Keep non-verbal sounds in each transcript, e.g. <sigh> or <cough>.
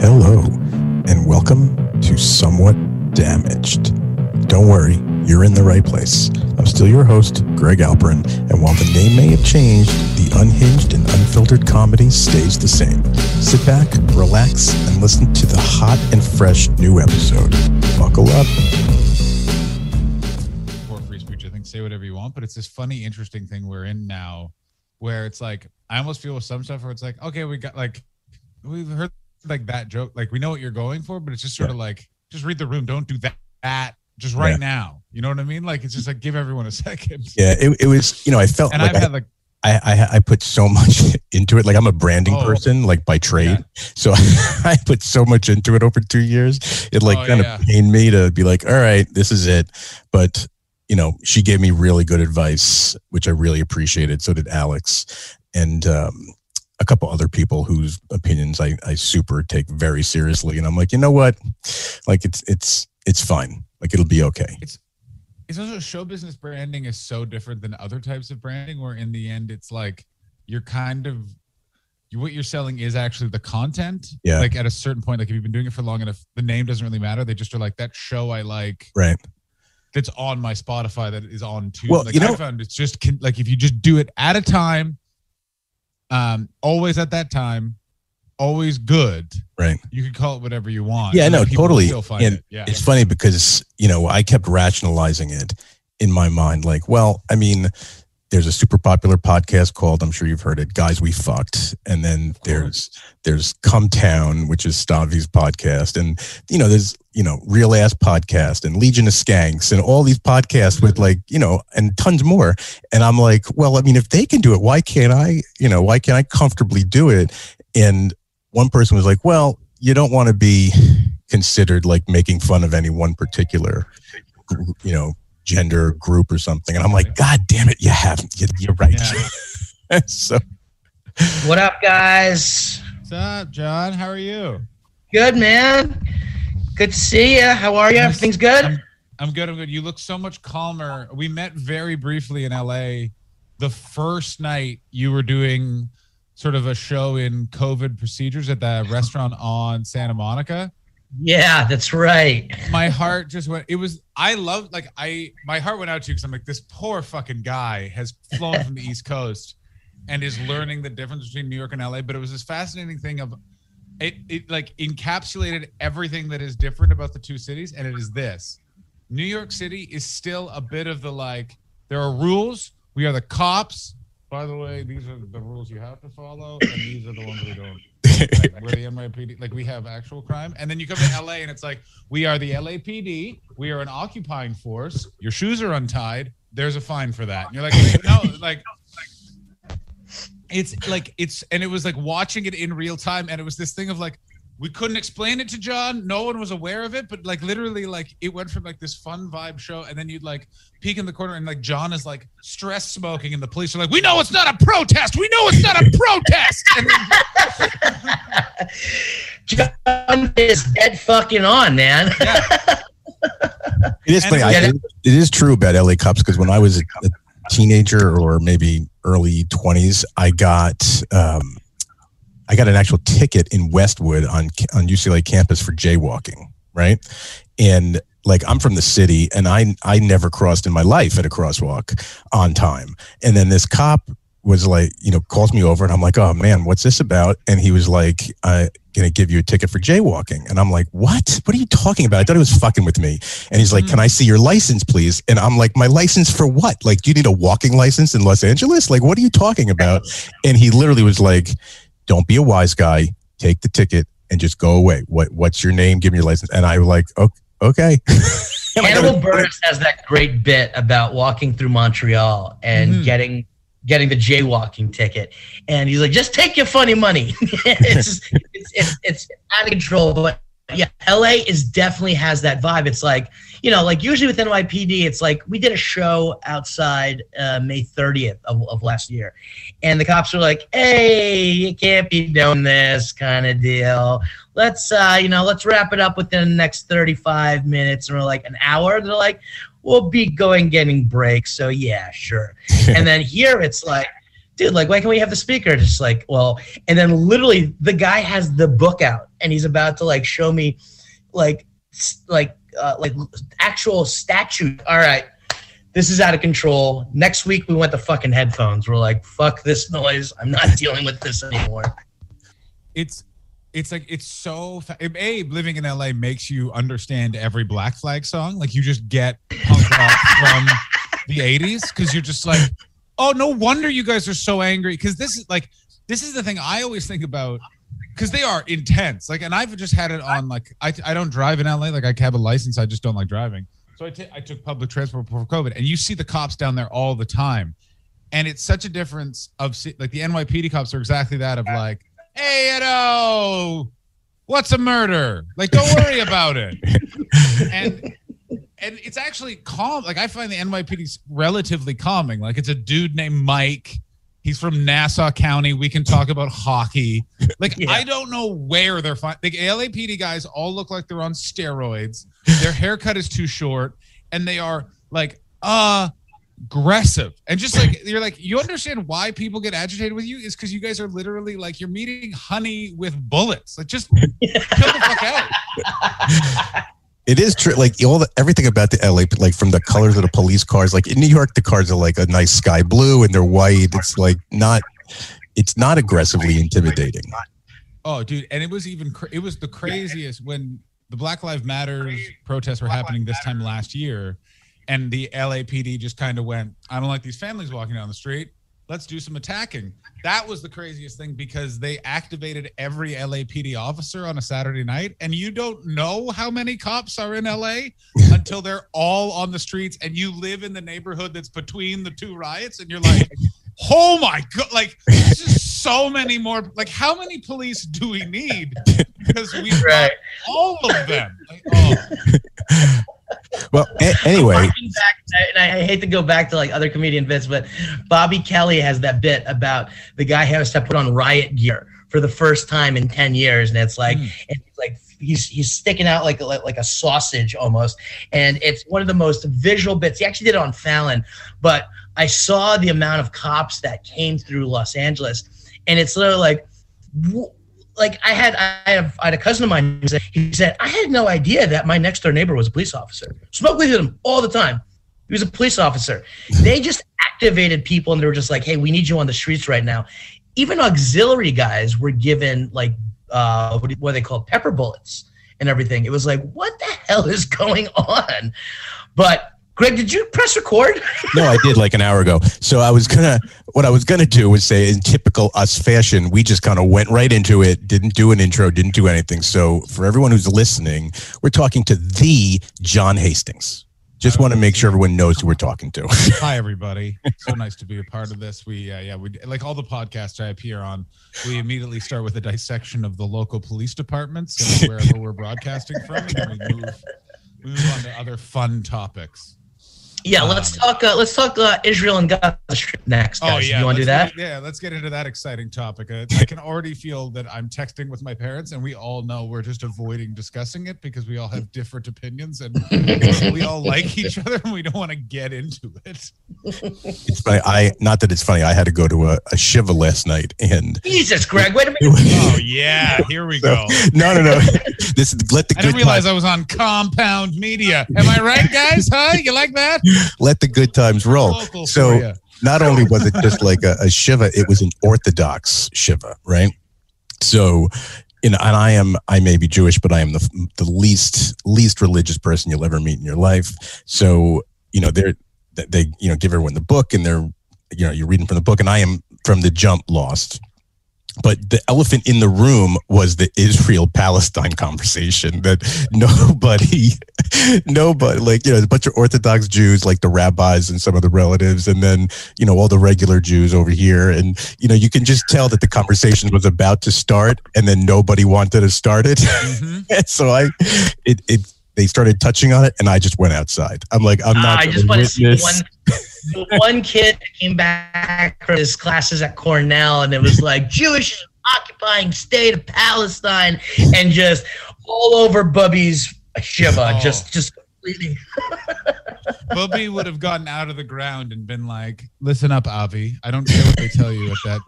Hello, and welcome to Somewhat Damaged. Don't worry, you're in the right place. I'm still your host, Greg Alperin, and while the name may have changed, the unhinged and unfiltered comedy stays the same. Sit back, relax, and listen to the hot and fresh new episode. Buckle up. for free speech. I think say whatever you want, but it's this funny, interesting thing we're in now, where it's like I almost feel with some stuff where it's like, okay, we got like we've heard like that joke, like we know what you're going for, but it's just sort of like just read the room, don't do that, that just right Yeah. now. You know what I mean? Like it's just like give everyone a <laughs> second. Yeah, it, it was, you know, I felt And like I've I, had like I, I I put so much <laughs> into it. Like I'm a branding Oh. person, like by trade. So <laughs> I put so much into it over two years. It like Oh, kind yeah. of pained me to be like, all right, this is it. But you know, she gave me really good advice, which I really appreciated. So did Alex, and um, a couple other people whose opinions I I super take very seriously. And I'm like, you know what? Like it's it's it's fine. Like it'll be okay. it's also show business branding is so different than other types of branding where in the end it's like you're kind of you, what you're selling is actually the content Yeah. like at a certain point like if you've been doing it for long enough the name doesn't really matter they just are like that show i like Right. that's on my spotify that is on too Well, like you know- i found it's just like if you just do it at a time um always at that time always good Right. you can call it whatever you want Yeah, no, then people will totally. And it. yeah It's funny because, you know, I kept rationalizing it in my mind. Like, well, I mean, there's a super popular podcast called, I'm sure you've heard it, Guys We Fucked. And then there's there's Cum Town, which is Stavi's podcast. And, you know, there's, you know, Real Ass Podcast and Legion of Skanks and all these podcasts with like, you know, and tons more. And I'm like, well, I mean, if they can do it, why can't I, you know, why can't I comfortably do it? And one person was like, well, you don't want to be considered like making fun of any one particular, you know, gender group or something. And I'm like, God damn it, you haven't. You- You're right. Yeah. <laughs> so What up, guys? what's up john how are you Good, man. Good to see you. How are you? Everything's good? I'm, I'm good. I'm good. You look so much calmer. We met very briefly in LA. The first night you were doing sort of a show in COVID procedures at the <laughs> restaurant on Santa Monica. Yeah, that's right. My heart just went. It was. I love. Like I. My heart went out to you because I'm like this poor fucking guy has flown from the East Coast and is learning the difference between New York and LA. But it was this fascinating thing of it. It like encapsulated everything that is different about the two cities, and it is this: New York City is still a bit of the like. There are rules. We are the cops. By the way, these are the rules you have to follow, and these are the ones we don't. Like, we're the NYPD. Like we have actual crime, and then you come to LA, and it's like we are the LAPD. We are an occupying force. Your shoes are untied. There's a fine for that. And you're like, no, like it's like it's and it was like watching it in real time, and it was this thing of like we couldn't explain it to John. No one was aware of it, but like literally, like it went from like this fun vibe show, and then you'd like peek in the corner, and like John is like stress smoking, and the police are like, "We know it's not a protest. We know it's not a protest." John is dead fucking on, man. yeah, it is funny. I, it- it it is true about LA Cups because when I was a, a teenager or maybe early 20s, I got um, I got an actual ticket in Westwood on on UCLA campus for jaywalking, right? And like I'm from the city, and I I never crossed in my life at a crosswalk on time. And then this cop was like, you know, calls me over, and I'm like, oh man, what's this about? And he was like, I'm gonna give you a ticket for jaywalking, and I'm like, what? What are you talking about? I thought he was fucking with me. And he's like, Mhm. can I see your license, please? And I'm like, my license for what? Like, do you need a walking license in Los Angeles? Like, what are you talking about? <laughs> And he literally was like, don't be a wise guy. Take the ticket and just go away. What What's your name? Give me your license. And I was like, "O- okay. <laughs> I Hannibal got- Buress <laughs> has that great bit about walking through Montreal and Mhm. getting getting the jaywalking ticket, and he's like, "Just take your funny money." <laughs> it's, just, it's it's it's out of control, but yeah, LA is definitely has that vibe. It's like you know, like usually with NYPD, it's like we did a show outside uh, May 30th of, of last year, and the cops were like, "Hey, you can't be doing this kind of deal. Let's uh, you know, let's wrap it up within the next 35 minutes." And we're like, "An hour?" They're like, "We'll be going getting breaks." So yeah, sure. <laughs> and then here it's like dude, like, why can't we have the speaker? Just like, well, and then literally the guy has the book out and he's about to like show me like, like, uh, like actual statute. All right, this is out of control. Next week we went to fucking headphones. We're like, fuck this noise. I'm not <laughs> dealing with this anymore. It's it's like it's so Abe living in LA makes you understand every Black Flag song. Like you just get punk rock from the 80s because you're just like, oh, no wonder you guys are so angry. Because this is like this is the thing I always think about because they are intense. Like, and I've just had it on like I I don't drive in LA. Like I have a license, I just don't like driving. So I took public transport before COVID, and you see the cops down there all the time, and it's such a difference of like the NYPD cops are exactly that of like, hey, you know, what's a murder? Like, don't worry about it, <laughs> and and it's actually calm. Like I find the NYPD relatively calming. Like it's a dude named Mike. He's from Nassau County. We can talk about hockey. Like <laughs> Yeah. I don't know where they're fine. The LAPD guys all look like they're on steroids. Their <laughs> haircut is too short, and they are like uh aggressive. And just like you're like, you understand why people get agitated with you is because you guys are literally like you're meeting honey with bullets. Like just <laughs> kill the fuck out. It is true. Like all the everything about the LA, like from the colors of the police cars. Like in New York, the cars are like a nice sky blue and they're white. It's like not. It's not aggressively intimidating. Oh, dude, and it was even cra- it was the craziest when the Black Lives Matters protests were happening this time last year, and the LAPD just kind of went, "I don't like these families walking down the street. Let's do some attacking." That was the craziest thing because they activated every LAPD officer on a Saturday night, and you don't know how many cops are in LA <laughs> until they're all on the streets, and you live in the neighborhood that's between the two riots, and you're like. Oh my god! Like, just so many more. Like, how many police do we need? Because we Right. all of them. Like, oh, <laughs> Well, a- <laughs> anyway, and I, hate to go back to like other comedian bits, but Bobby Kelly has that bit about the guy has to put on riot gear for the first time in 10 years. And it's like, Mm. and it's like he's he's sticking out like, like like a sausage almost. And it's one of the most visual bits. He actually did it on Fallon, but I saw the amount of cops that came through Los Angeles, and it's literally like, like I had I had, I had a cousin of mine who said he said I had no idea that my next door neighbor was a police officer. Smoked with him all the time. He was a police officer. They just activated people, and they were just like, "Hey, we need you on the streets right now." Even auxiliary guys were given like uh, what, what they call pepper bullets and everything. It was like, what the hell is <laughs> going on? But Greg, did you press record? <laughs> no, I did like an hour ago. So I was gonna, what I was gonna do was say, in typical us fashion, we just kind of went right into it, didn't do an intro, didn't do anything. So for everyone who's listening, we're talking to the John Hastings. Just want to make sure everyone knows who we're talking to. <laughs> hi everybody. So nice to be a part of this. We, uh, yeah, we like all the podcasts I appear on. We immediately start with a dissection of the local police departments and wherever we're broadcasting from, and then we move, we move on to other fun topics. Yeah, let's talk. Uh, let's talk uh, Israel and Gaza Strip next. Guys. Oh yeah, you want to do let's that? get- yeah, let's get into that exciting topic. Uh, I can already feel that I'm texting with my parents, and we all know we're just avoiding discussing it because we all have different opinions and <laughs> we all like each other, and we don't want to get into it. It's funny. I not that it's funny. I had to go to a, a shiva last night, and Jesus, Greg, wait a minute. <laughs> Oh yeah, here we So- go. no, no, no. This let the I good didn't realize times, I was on Compound Media. Am I right, guys? Huh? You like that? <laughs> let the good times roll. So- not only was it just like a, a shiva, it was an orthodox shiva, right? So, you know, and I am, I may be Jewish, but I am the the least least religious person you'll ever meet in your life. So, you know, they're they you know give everyone the book, and they're you know you're reading from the book, and I am from the jump lost. But the elephant in the room was the Israel Palestine conversation that <laughs> nobody, <laughs> nobody, like, you know, a bunch of Orthodox Jews, like the rabbis and some of the relatives, and then, you know, all the regular Jews over here. And, you know, you can just tell that the conversation was about to start and then nobody wanted to start it. <laughs> Mhm. So I, it, it, they started touching on it and I just went outside. I'm like, I'm not I just want to see one. <laughs> one kid came back from his classes at Cornell, and it was like Jewish occupying state of Palestine, and just all over Bubby's shiva, Oh. just just completely. <laughs> Bubby would have gotten out of the ground and been like, "Listen up, Avi. I don't care what they tell you at that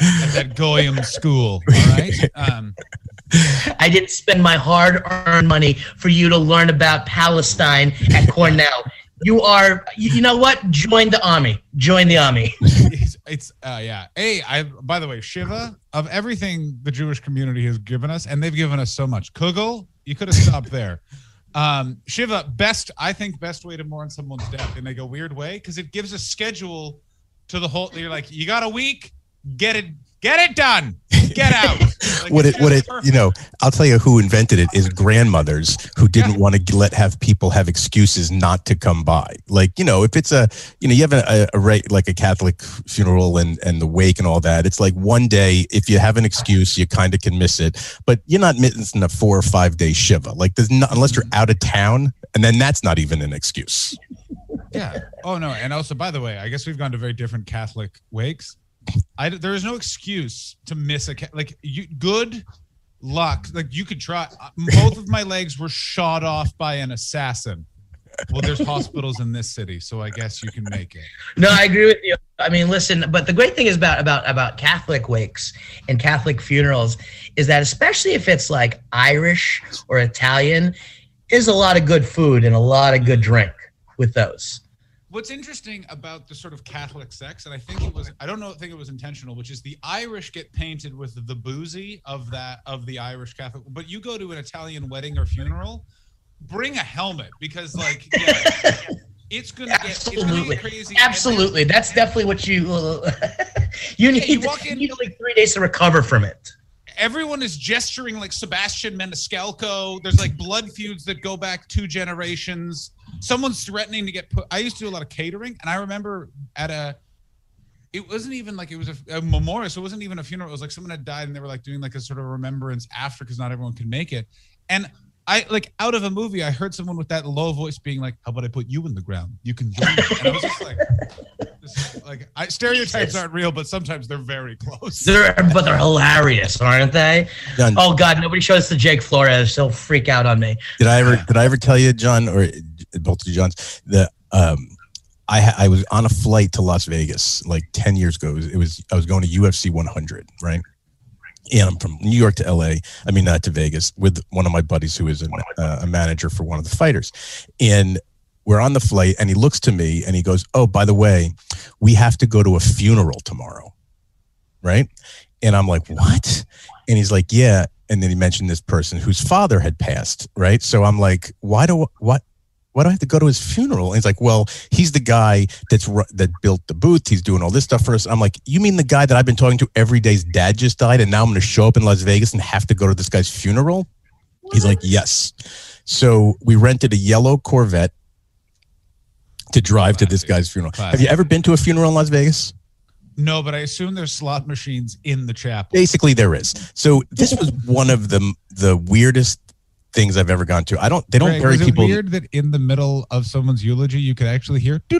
at that Goyim school. All right." Um, I didn't spend my hard-earned money for you to learn about Palestine at Cornell. You are, you know what? Join the army. Join the army. <laughs> it's, it's uh, yeah. Hey, I by the way, Shiva of everything the Jewish community has given us, and they've given us so much. Kugel, you could have stopped there. Um, Shiva, best I think best way to mourn someone's death in like a weird way because it gives a schedule to the whole. You're like, you got a week, get it, get it done, get out. <laughs> Like, what it what it perfect. you know i'll tell you who invented it is grandmothers who didn't Yeah. want to let have people have excuses not to come by like you know if it's a you know you have a, a, a right like a catholic funeral and and the wake and all that it's like one day if you have an excuse you kind of can miss it but you're not missing a four or five day shiva like there's not unless you're out of town and then that's not even an excuse Yeah. Oh no. And also, by the way, I guess we've gone to very different Catholic wakes. I there is no excuse to miss a like you good luck. Like you could try. Both of my legs were shot off by an assassin. Well, there's hospitals in this city, so I guess you can make it. No, I agree with you. I mean, listen, but the great thing is about about about Catholic wakes and Catholic funerals is that especially if it's like Irish or Italian, is a lot of good food and a lot of good drink with those. What's interesting about the sort of Catholic sex, and I think it was, I don't know, think it was intentional, which is the Irish get painted with the boozy of that of the Irish Catholic, but you go to an Italian wedding or funeral, bring a helmet because like yeah, <laughs> it's gonna get it's gonna Absolutely. crazy. Absolutely, that's definitely what you <laughs> you need. you walk in- you need like three days to recover from it. Everyone is gesturing like Sebastian Maniscalco. There's like blood feuds that go back two generations. Someone's threatening to get put. I used to do a lot of catering, and I remember at a. It wasn't even like it was a, a memorial, so it wasn't even a funeral. It was like someone had died, and they were like doing like a sort of remembrance after because not everyone could make it. And I like out of a movie, I heard someone with that low voice being like, "How about I put you in the ground? You can join." me." And I was just like, this- like I, stereotypes Jesus. aren't real, but sometimes they're very close. They're but they're hilarious, aren't they? John, Oh God, nobody shows this to Jake Flores. He'll freak out on me. did i ever did i ever tell you john or both of you johns the um I, I was on a flight to Las Vegas like 10 years ago. It was, it was I was going to UFC 100, right? And I'm from New York to LA. I mean, not to Vegas with one of my buddies who is an, uh, a manager for one of the fighters. And we're on the flight, and he looks to me and he goes, "Oh, by the way, we have to go to a funeral tomorrow, right?" And I'm like, "What?" And he's like, "Yeah." And then he mentioned this person whose father had passed, right? So I'm like, "Why do what?" Why do I have to go to his funeral? And he's like, well, he's the guy that's that built the booth. He's doing all this stuff for us. I'm like, you mean the guy that I've been talking to every day's dad just died, and now I'm going to show up in Las Vegas and have to go to this guy's funeral? He's like, yes. So we rented a yellow Corvette to drive to this guy's funeral. Classic. Have you ever been to a funeral in Las Vegas? No, but I assume there's slot machines in the chapel. Basically, there is. So this was one of the the weirdest things I've ever gone to. I don't. They don't Greg, bury is it people. weird that in the middle of someone's eulogy you could actually hear a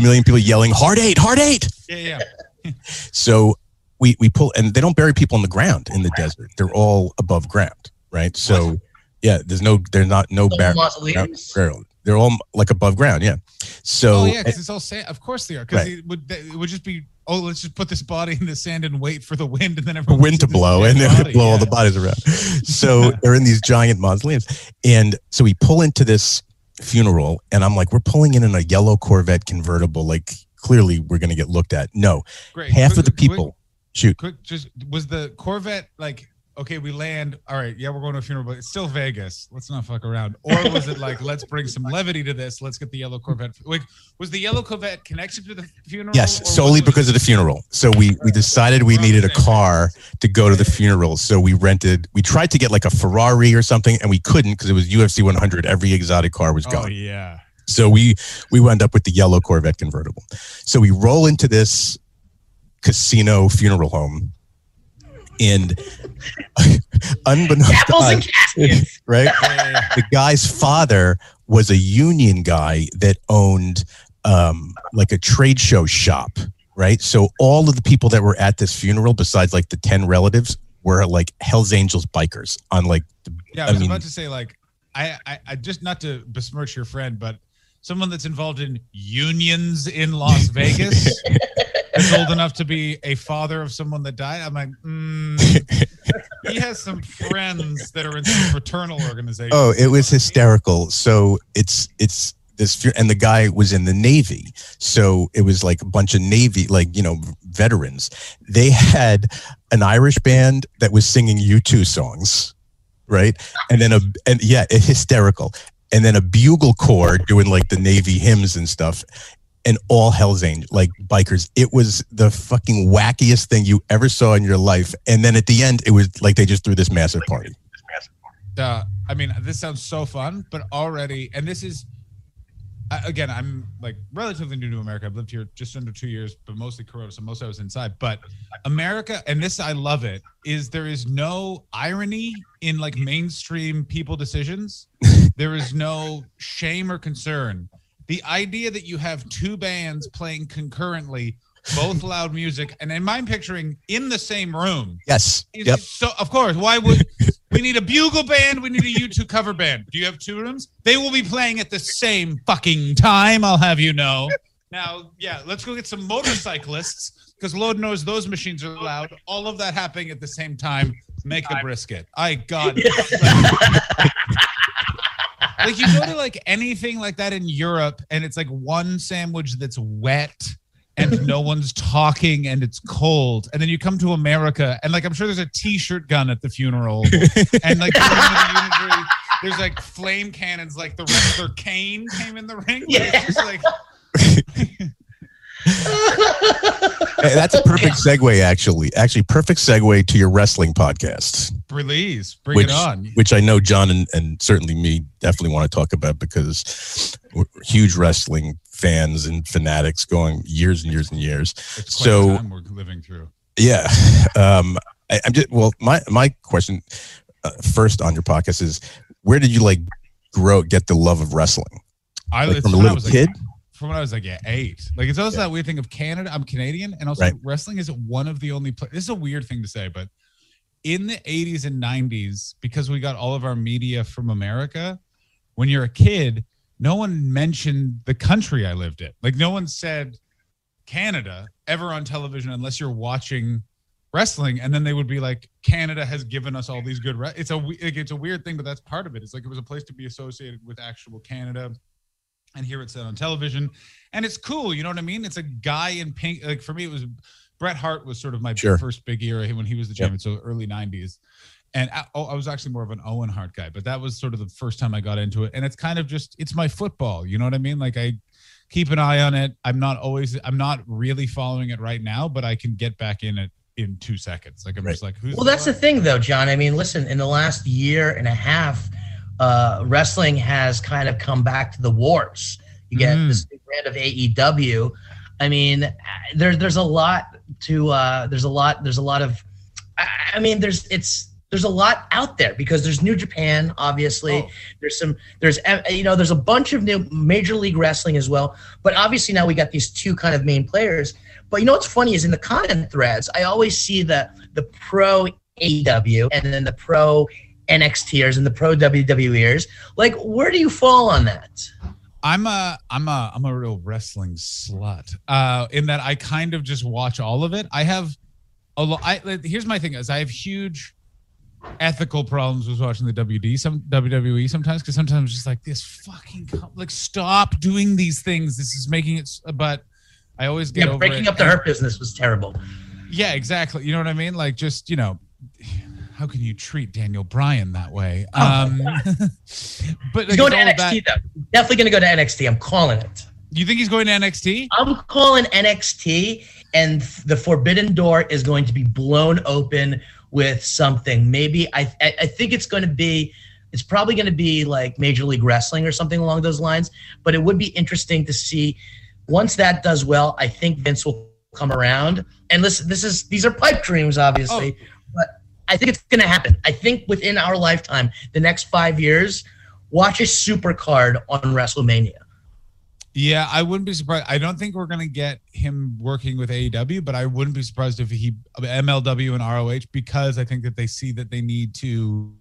million people yelling, "Heart eight, heart eight. Yeah, yeah. <laughs> So we we pull, and they don't bury people on the ground in the desert. They're all above ground, right? So yeah, there's no, there's not no No bar- mausoleums? burial. They're all like above ground, yeah. So oh yeah, because it's all sand. Of course they are. Because Right. it would it would just be oh let's just put this body in the sand and wait for the wind and then the everyone wind to blow and then body. blow all the bodies around. <laughs> So they're in these giant mausoleums. And so we pull into this funeral and I'm like, we're pulling in in a yellow Corvette convertible. Like clearly we're going to get looked at. No, Great. half Quick- of the quick- people shoot. Quick, just was the Corvette like okay, we land. All right, yeah, we're going to a funeral, but it's still Vegas. Let's not fuck around. Or was it like let's bring some levity to this? Let's get the yellow Corvette. Like, was the yellow Corvette connected to the funeral? Yes, solely because of the funeral. So we we decided we We're on the needed a car to go to the funeral. So we rented. We tried to get like a Ferrari or something, and we couldn't because it was UFC 100. Every exotic car was gone. Oh gone. yeah. So we we wound up with the yellow Corvette convertible. So we roll into this casino funeral home, and <laughs> unbeknownst to us, <laughs> right? <laughs> The guy's father was a union guy that owned um, like a trade show shop, right? So all of the people that were at this funeral, besides like the ten relatives, were like Hell's Angels bikers on like the, Yeah, I I was mean- about to say like I, I, I just not to besmirch your friend, but someone that's involved in unions in Las Vegas is old enough to be a father of someone that died. I'm like, mm, <laughs> he has some friends that are in some fraternal organization. Oh, it was hysterical. So it's it's this and the guy was in the navy so it was like a bunch of navy like you know veterans they had an irish band that was singing u2 songs right and then a and yeah hysterical and then a bugle corps doing like the navy hymns and stuff and all hell's angel like bikers it was the fucking wackiest thing you ever saw in your life and then at the end it was like they just threw this massive party uh, i mean this sounds so fun but already and this is again, I'm like relatively new to America. I've lived here just under two years, but mostly Corona, so most I was inside. But America, and this I love it, is there is no irony in like mainstream people decisions. <laughs> there is no shame or concern. The idea that you have two bands playing concurrently both <laughs> loud music, and in my picturing in the same room. Yes. Yep. So of course, why would we need a bugle band? We need a U2 <laughs> cover band. Do you have two rooms? They will be playing at the same fucking time. I'll have you know. Now, yeah, let's go get some motorcyclists because Lord knows those machines are loud. All of that happening at the same time. Make a brisket. I got it. <laughs> like you go to like anything like that in Europe, and it's like one sandwich that's wet and no <laughs> one's talking and it's cold and then you come to america and like i'm sure there's a t-shirt gun at the funeral and like there's like flame cannons like the wrestler kane came in the ring yeah. like that's a perfect segue actually actually perfect segue to your wrestling podcast release bring which, it on which i know john and, and certainly me definitely want to talk about because we're huge wrestling fans and fanatics going years and years and years. so we're living through. Yeah, <laughs> um, I, am just well. My my question uh, first on your podcast is where did you like grow get the love of wrestling? I like, from a little kid. Like, from when I was like yeah, eight. Like it's also yeah. that weird thing of Canada. I'm Canadian, and also right. wrestling is one of the only. Pla- this is a weird thing to say, but in the 80s and 90s, because we got all of our media from America, when you're a kid, no one mentioned the country I lived in. Like no one said Canada ever on television unless you're watching wrestling and then they would be like Canada has given us all these good re-. it's a like, it's a weird thing but that's part of it. It's like it was a place to be associated with actual Canada and here said on television and it's cool, you know what I mean? It's a guy in pink like for me it was Bret Hart was sort of my sure. first big era when he was the champion yep. so early 90s and I, oh, I was actually more of an Owen Hart guy, but that was sort of the first time I got into it. And it's kind of just it's my football, you know what I mean? Like I keep an eye on it. I'm not always I'm not really following it right now, but I can get back in it in two seconds. Like I'm right. just like, who's well, that's the thing though, John. I mean, listen, in the last year and a half, uh, wrestling has kind of come back to the wars. You get mm. this new brand of AEW. I mean, there's there's a lot to uh, there's a lot there's a lot of I, I mean, there's it's there's a lot out there because there's New Japan, obviously. Oh. There's some, there's you know, there's a bunch of new Major League Wrestling as well. But obviously now we got these two kind of main players. But you know what's funny is in the comment threads, I always see the the pro AEW and then the pro NXTers and the pro WWEers. Like, where do you fall on that? I'm a I'm a I'm a real wrestling slut. Uh, in that I kind of just watch all of it. I have a lot. I here's my thing is I have huge ethical problems with watching the WD some WWE sometimes because sometimes it's just like this fucking like stop doing these things. This is making it. But I always get yeah, breaking up the hurt business was terrible. Yeah, exactly. You know what I mean? Like just you know. How can you treat Daniel Bryan that way? Oh, um, <laughs> but he's going to NXT though. Definitely going to go to NXT. I'm calling it. You think he's going to NXT? I'm calling NXT, and the Forbidden Door is going to be blown open with something. Maybe I I think it's going to be it's probably going to be like Major League Wrestling or something along those lines. But it would be interesting to see once that does well. I think Vince will come around. And listen, this is these are pipe dreams, obviously, oh. I think it's going to happen. I think within our lifetime, the next five years, watch a super card on WrestleMania. Yeah, I wouldn't be surprised. I don't think we're going to get him working with AEW, but I wouldn't be surprised if he MLW and ROH because I think that they see that they need to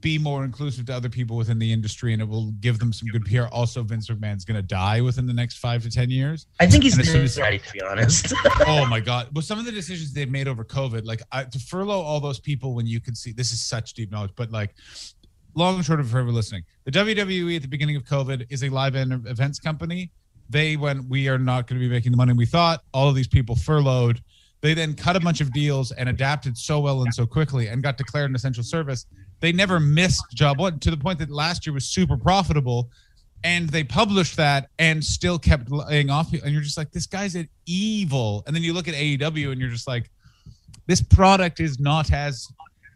be more inclusive to other people within the industry and it will give them some good PR. Also, Vince McMahon's going to die within the next five to 10 years. I think he's as as- ready, to be honest. <laughs> oh my God. Well, some of the decisions they've made over COVID, like I, to furlough all those people when you can see this is such deep knowledge, but like long and short of forever listening, the WWE at the beginning of COVID is a live en- events company. They went, we are not going to be making the money we thought. All of these people furloughed. They then cut a bunch of deals and adapted so well and so quickly and got declared an essential service. They never missed job one to the point that last year was super profitable. And they published that and still kept laying off. And you're just like, this guy's an evil. And then you look at AEW and you're just like, this product is not as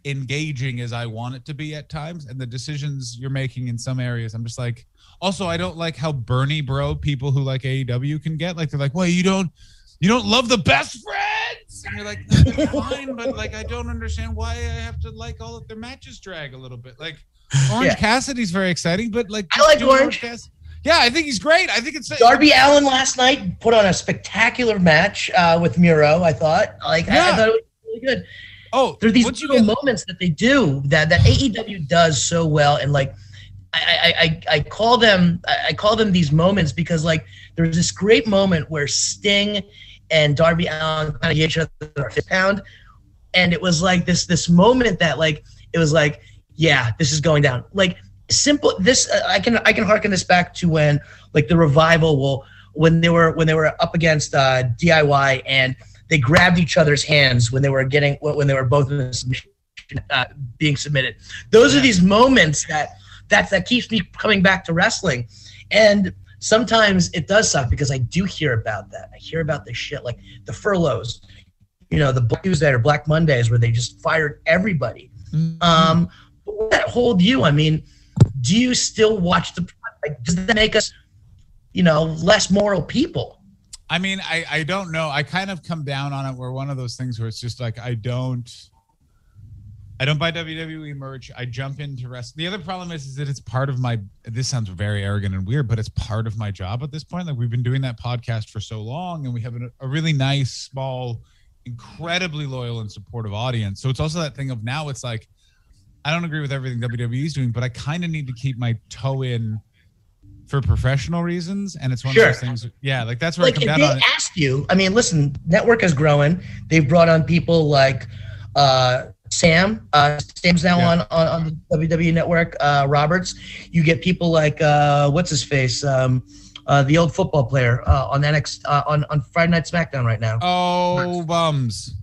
engaging as I want it to be at times. And the decisions you're making in some areas, I'm just like, also, I don't like how Bernie bro people who like AEW can get. Like, they're like, well, you don't, you don't love the best friends. And you're like, <laughs> fine, but like, I don't understand why I have to like all of their matches drag a little bit. Like, Orange Yeah. Cassidy's very exciting, but like, I like doing Orange. Cass- yeah, I think he's great. I think it's Darby Allin last night put on a spectacular match uh, with Miro. I thought, like, I, I Yeah. thought it was really good. Oh, There are these little get- moments that they do that that AEW does so well, and like, I I, I, I call them I I call them these moments because like there's this great moment where Sting and Darby Allin kind of give each other a fist pound, and it was like this this moment that like it was like yeah this is going down. Like simple this uh, I can I can harken this back to when like the revival will when they were when they were up against uh, DIY and they grabbed each other's hands when they were getting when they were both in the submission, uh, being submitted. Those are these moments that that that keeps me coming back to wrestling, and sometimes it does suck because I do hear about that. I hear about this shit like the furloughs, you know, the Black Tuesday or Black Mondays where they just fired everybody. Um, but what that hold you? I mean, do you still watch the? Like, does that make us, you know, less moral people? I mean, I I don't know. I kind of come down on it. Where one of those things where it's just like I don't, I don't buy WWE merch. I jump into rest. The other problem is, is that it's part of my. This sounds very arrogant and weird, but it's part of my job at this point. Like we've been doing that podcast for so long, and we have a, a really nice, small, incredibly loyal and supportive audience. So it's also that thing of now it's like, I don't agree with everything WWE is doing, but I kind of need to keep my toe in. For professional reasons, and it's one Sure. of those things. Yeah, like that's where like I come down on it. asked you, I mean, listen, network is growing. They've brought on people like uh, Sam. Uh, Sam's now Yeah. on, on on the WWE network. Uh, Roberts. You get people like uh, what's his face, um, uh, the old football player uh, on NXT uh, on on Friday Night SmackDown right now. Oh, bums.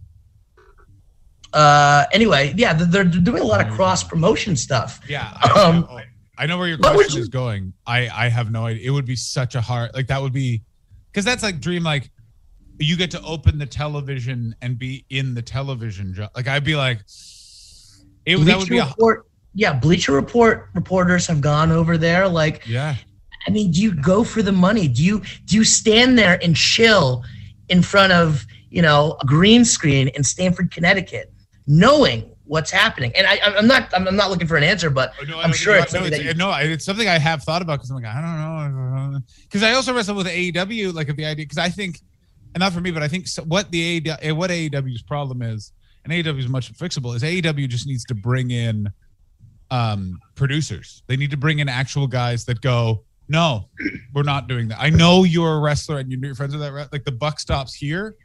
Uh, anyway, yeah, they're, they're doing a lot of cross promotion stuff. Yeah. I, Um, I, I know where your question you- is going. I, I have no idea. It would be such a hard, like, that would be, because that's like dream, like, you get to open the television and be in the television job. Like, I'd be like, it, that would be a, yeah, Bleacher Report reporters have gone over there. Like, yeah. I mean, do you go for the money? Do you do you stand there and chill in front of you know a green screen in Stamford, Connecticut, knowing what's happening? And I, I'm not I'm not looking for an answer, but Oh, no, I I'm sure it's no, something it's, you- no, it's something I have thought about because I'm like, I don't know. Because I also wrestle with AEW, like, if the idea, because I think, and not for me, but I think so, what the AEW, what AEW's problem is, and AEW is much fixable, is AEW just needs to bring in um producers. They need to bring in actual guys that go, no, we're not doing that. I know you're a wrestler and you're friends with that. Like the buck stops here,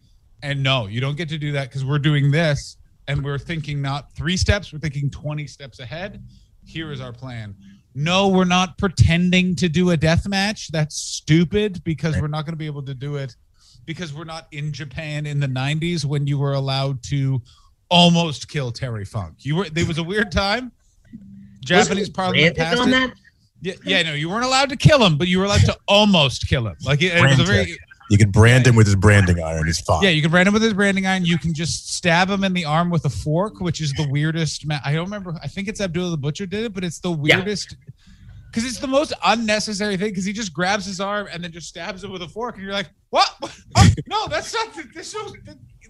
and no, you don't get to do that because we're doing this, and we're thinking not three steps, we're thinking twenty steps ahead. Here is our plan. No, we're not pretending to do a death match. That's stupid because we're not going to be able to do it because we're not in Japan in the 90s when you were allowed to almost kill Terry Funk. You were there was a weird time. Japanese Wasn't parliament passed on it. that. Yeah, yeah, no, you weren't allowed to kill him, but you were allowed to <laughs> almost kill him. Like it, it was a very You could brand him with his branding iron. He's fine. yeah. You can brand him with his branding iron. You can just stab him in the arm with a fork, which is the weirdest. Ma- I don't remember. I think it's Abdullah the Butcher did it, but it's the Yeah. Because it's the most unnecessary thing. Because he just grabs his arm and then just stabs him with a fork, and you're like, "What? <laughs> Oh, no, that's not. This no.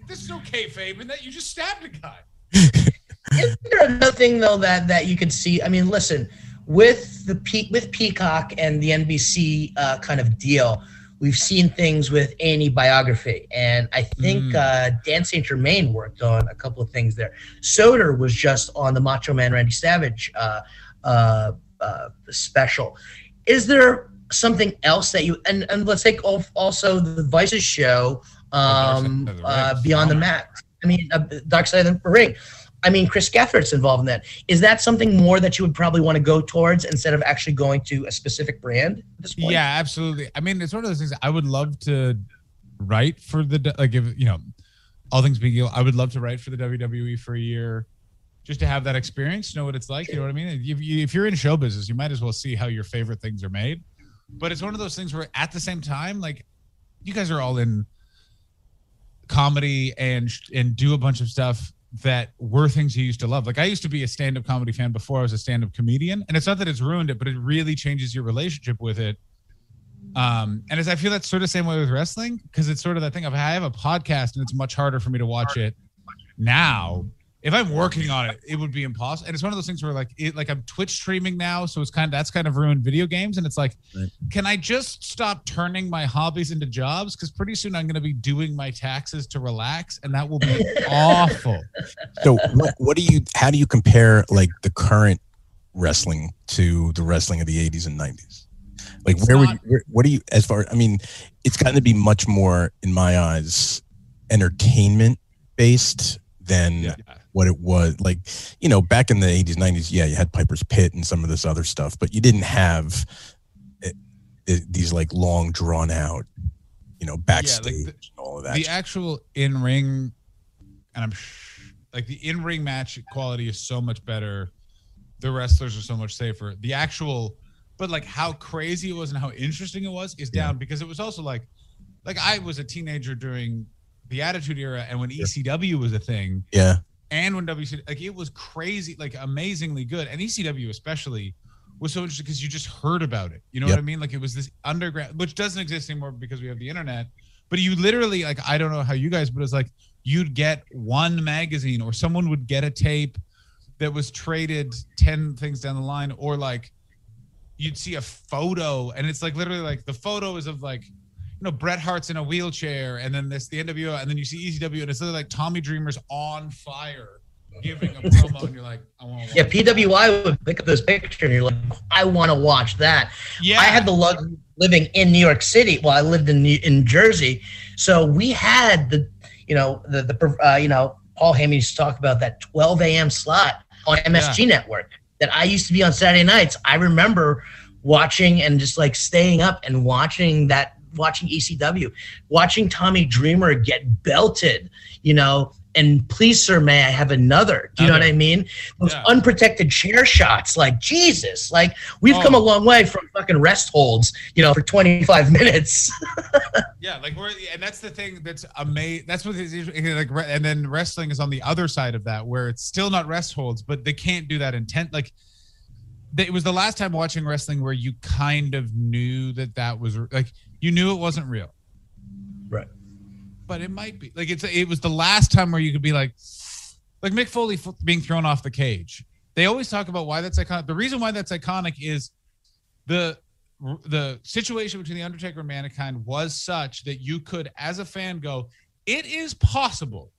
This is okay, kayfabe, and that you just stabbed a guy." <laughs> Is there another thing though that that you could see? I mean, listen, with the Pe- with Peacock and the NBC uh, kind of deal, we've seen things with A&E Biography, and I think Mm. uh, Dan St. Germain worked on a couple of things there. Soder was just on the Macho Man Randy Savage uh, uh, special. Is there something else that you and, and let's take al- also the Vice's show, um, uh, Beyond the Mat. I mean, uh, Dark Side of the Ring. I mean, Chris Gethard's involved in that. Is that something more that you would probably want to go towards instead of actually going to a specific brand at this point? Yeah, absolutely. I mean, it's one of those things. I would love to write for the like if you know, all things being equal, I would love to write for the WWE for a year, just to have that experience, know what it's like. You know what I mean? If, you, if you're in show business, you might as well see how your favorite things are made. But it's one of those things where, at the same time, like you guys are all in comedy and and do a bunch of stuff that were things you used to love. Like I used to be a stand-up comedy fan before I was a stand-up comedian, and it's not that it's ruined it, but it really changes your relationship with it. Um, and as I feel that's sort of same way with wrestling, because it's sort of that thing of I have a podcast and it's much harder for me to watch it now. If I'm working on it, it would be impossible. And it's one of those things where like it like I'm Twitch streaming now, so it's kind of that's kind of ruined video games. And it's like, Right. can I just stop turning my hobbies into jobs? Because pretty soon I'm gonna be doing my taxes to relax, and that will be <laughs> awful. So what, what do you how do you compare like the current wrestling to the wrestling of the 80s and 90s? Like It's where would you, where, what do you as far I mean it's gotten to be much more in my eyes entertainment based than Yeah. What it was like you know back in the 80s 90s yeah you had Piper's Pit and some of this other stuff but you didn't have eh, eh, these like long drawn out you know backstage the- and all of that the actual in ring, and I'm sh- like the in ring match quality is so much better. The wrestlers are so much safer. The actual, but like how crazy it was and how interesting it was is down because it was also like, like I was a teenager during the Attitude Era and when ECW was a thing yeah and when WCW, like it was crazy, like amazingly good. And ECW especially was so interesting because you just heard about it. You know Yep. what I mean? Like it was this underground, which doesn't exist anymore because we have the internet. But you literally, like, I don't know how you guys, but it's like you'd get one magazine or someone would get a tape that was traded 10 things down the line, or like you'd see a photo and it's like literally like the photo is of like, know, Bret Hart's in a wheelchair, and then this the NWO, and then you see ECW, and it's literally like Tommy Dreamer's on fire giving a promo, and you're like, I want to Yeah, PWI would pick up this picture and you're like, I want to watch that. yeah. I had the luxury of living in New York City. Well, I lived in New- in Jersey, so we had the, you know, the the uh, you know, Paul Heyman used to talk about that 12 a.m. slot on MSG Network that I used to be on Saturday nights. I remember watching and just like staying up and watching that, watching ECW, watching Tommy Dreamer get belted, you know. And please, sir, may I have another? Do you know what I mean? Those Yeah. unprotected chair shots, like Jesus, like we've come oh. a Oh. long way from fucking rest holds, you know, for 25 minutes. <laughs> Yeah, like we're and that's the thing that's amazing. That's what is like, and then wrestling is on the other side of that, where it's still not rest holds, but they can't do that intent. Like it was the last time watching wrestling where you kind of knew that that was like you knew it wasn't real, Right. but it might be. Like it's it was the last time where you could be like, like Mick Foley being thrown off the cage. They always talk about why that's iconic. The reason why that's iconic is the the situation between the Undertaker and Mankind was such that you could, as a fan, go, "It is possible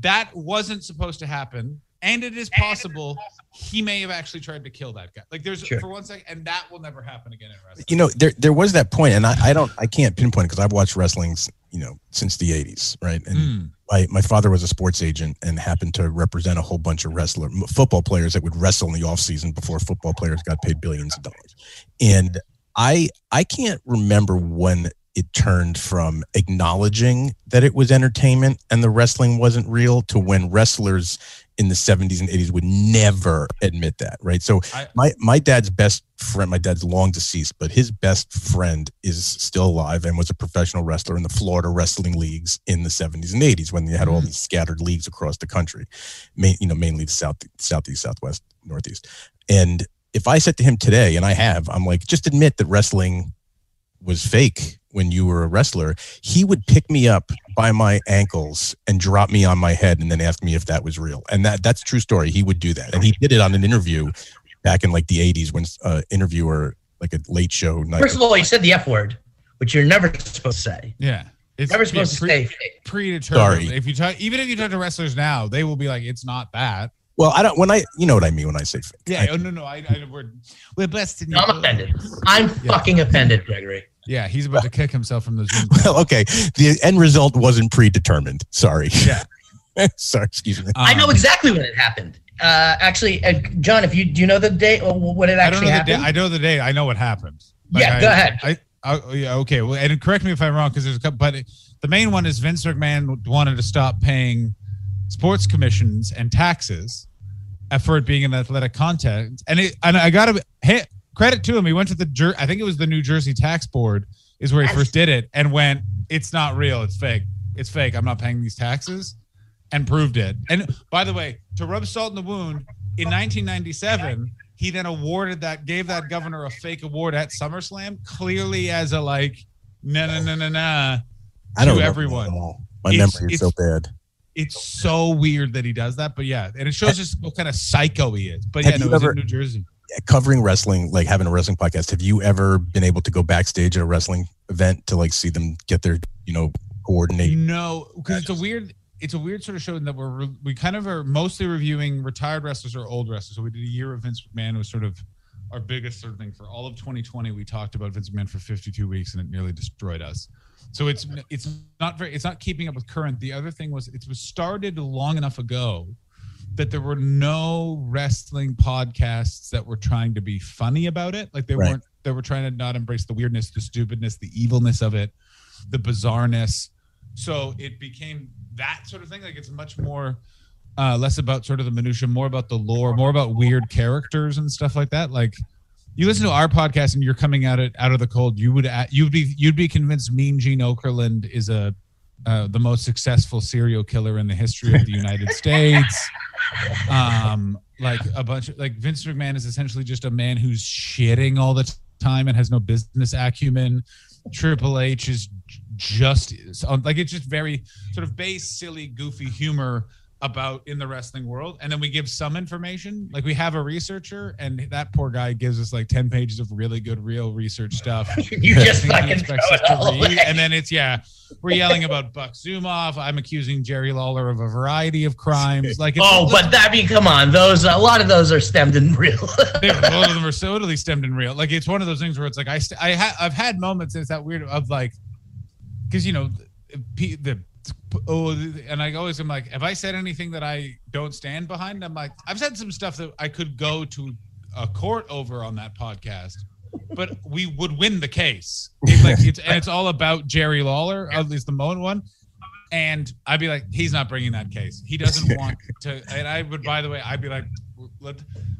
that wasn't supposed to happen, and it is possible he may have actually tried to kill that guy." Like, there's Sure. for one second, and that will never happen again in wrestling. you know there there was that point and i, I don't i can't pinpoint because i've watched wrestling you know since the 80s right and Mm. my, my father was a sports agent and happened to represent a whole bunch of wrestler football players that would wrestle in the off season before football players got paid billions of dollars and i i can't remember when it turned from acknowledging that it was entertainment and the wrestling wasn't real to when wrestlers in the 70s and 80s would never admit that right so I- my my dad's best friend my dad's long deceased but his best friend is still alive and was a professional wrestler in the florida wrestling leagues in the 70s and 80s when they had all Mhm. these scattered leagues across the country main, you know mainly the south southeast southwest northeast and if i said to him today and i have i'm like just admit that wrestling was fake when you were a wrestler he would pick me up by my ankles and drop me on my head and then ask me if that was real and that that's a true story he would do that and he did it on an interview back in like the 80s when uh interviewer like a late show night First of all, you said the F word. which you're never supposed to say. Yeah. It's Never supposed yeah, to say fake. predetermined. Sorry. If you talk, even if you talk to wrestlers now, they will be like, "It's not that." Well, I don't when I you know what I mean when I say fake. Yeah. I- oh no, no. I, I we're we're blessed in I'm offended. I'm Yeah. fucking offended, Gregory. Yeah, he's about to kick himself from the Zoom. well, <laughs> okay. The end result wasn't predetermined. Sorry. Yeah. <laughs> Sorry, excuse me. I know Um, exactly when it happened. Uh, actually, uh, John, if you do you know the date or when it I don't actually know the day. happened? I know the date. I know what happened. Yeah, I, go ahead. I, I, yeah, okay. Well, and correct me if I'm wrong, because there's a couple. But it- the main one is Vince McMahon wanted to stop paying sports commissions and taxes uh, for it being an athletic content. And it, and I got to hit credit to him. He went to the Jer- I think it was the New Jersey Tax Board is where he first did it, and went, "It's not real. It's fake. It's fake. I'm not paying these taxes." And proved it. And by the way, to rub salt in the wound, in 1997, he then awarded that, gave that governor a fake award at SummerSlam, clearly as a like, no, no, no, no, no. I don't to remember everyone. all. My It's- memory is so bad. It's so weird that he does that, but yeah, and it shows just what kind of psycho he is. But Have yeah, no, you it was ever- in New Jersey. Covering wrestling, like having a wrestling podcast. Have you ever been able to go backstage at a wrestling event to like see them get their, you know, coordinate? No, because it's a weird, it's a weird sort of show in that we're we kind of are mostly reviewing retired wrestlers or old wrestlers. So we did a year of Vince McMahon was sort of our biggest sort of thing for all of 2020. We talked about Vince McMahon for 52 weeks and it nearly destroyed us. So it's it's not very it's not keeping up with current. The other thing was it was started long enough ago that there were no wrestling podcasts that were trying to be funny about it. Like they Right. weren't they were trying to not embrace the weirdness, the stupidness, the evilness of it, the bizarreness. So it became that sort of thing. Like it's much more uh less about sort of the minutia, more about the lore, more about weird characters and stuff like that. Like you listen to our podcast and you're coming at it out of the cold. You would a- you'd be you'd be convinced Mean Gene Okerlund is a uh, the most successful serial killer in the history of the United <laughs> States. Um, like a bunch of like Vince McMahon is essentially just a man who's shitting all the time and has no business acumen. Triple H is just like it's just very sort of base, silly, goofy humor about in the wrestling world. And then we give some information. Like we have a researcher, and that poor guy gives us like 10 pages of really good, real research stuff. <laughs> you just fucking throw it to all away. And then it's yeah, we're yelling about Buck Zumhofe. I'm accusing Jerry Lawler of a variety of crimes. Like, it's, Oh, but I mean, come on, those a lot of those are stemmed in real. <laughs> they, both of them are <laughs> totally stemmed in real. Like it's one of those things where it's like I st- I ha- I've had moments. It's that weird of like, because you know, the oh, and I always am like, have I said anything that I don't stand behind, I'm like, I've said some stuff that I could go to a court over on that podcast. But we would win the case. It's like it's and it's all about Jerry Lawler, at least the Moan one. And I'd be like, he's not bringing that case. He doesn't <laughs> want to. And I would, by the way, I'd be like, let,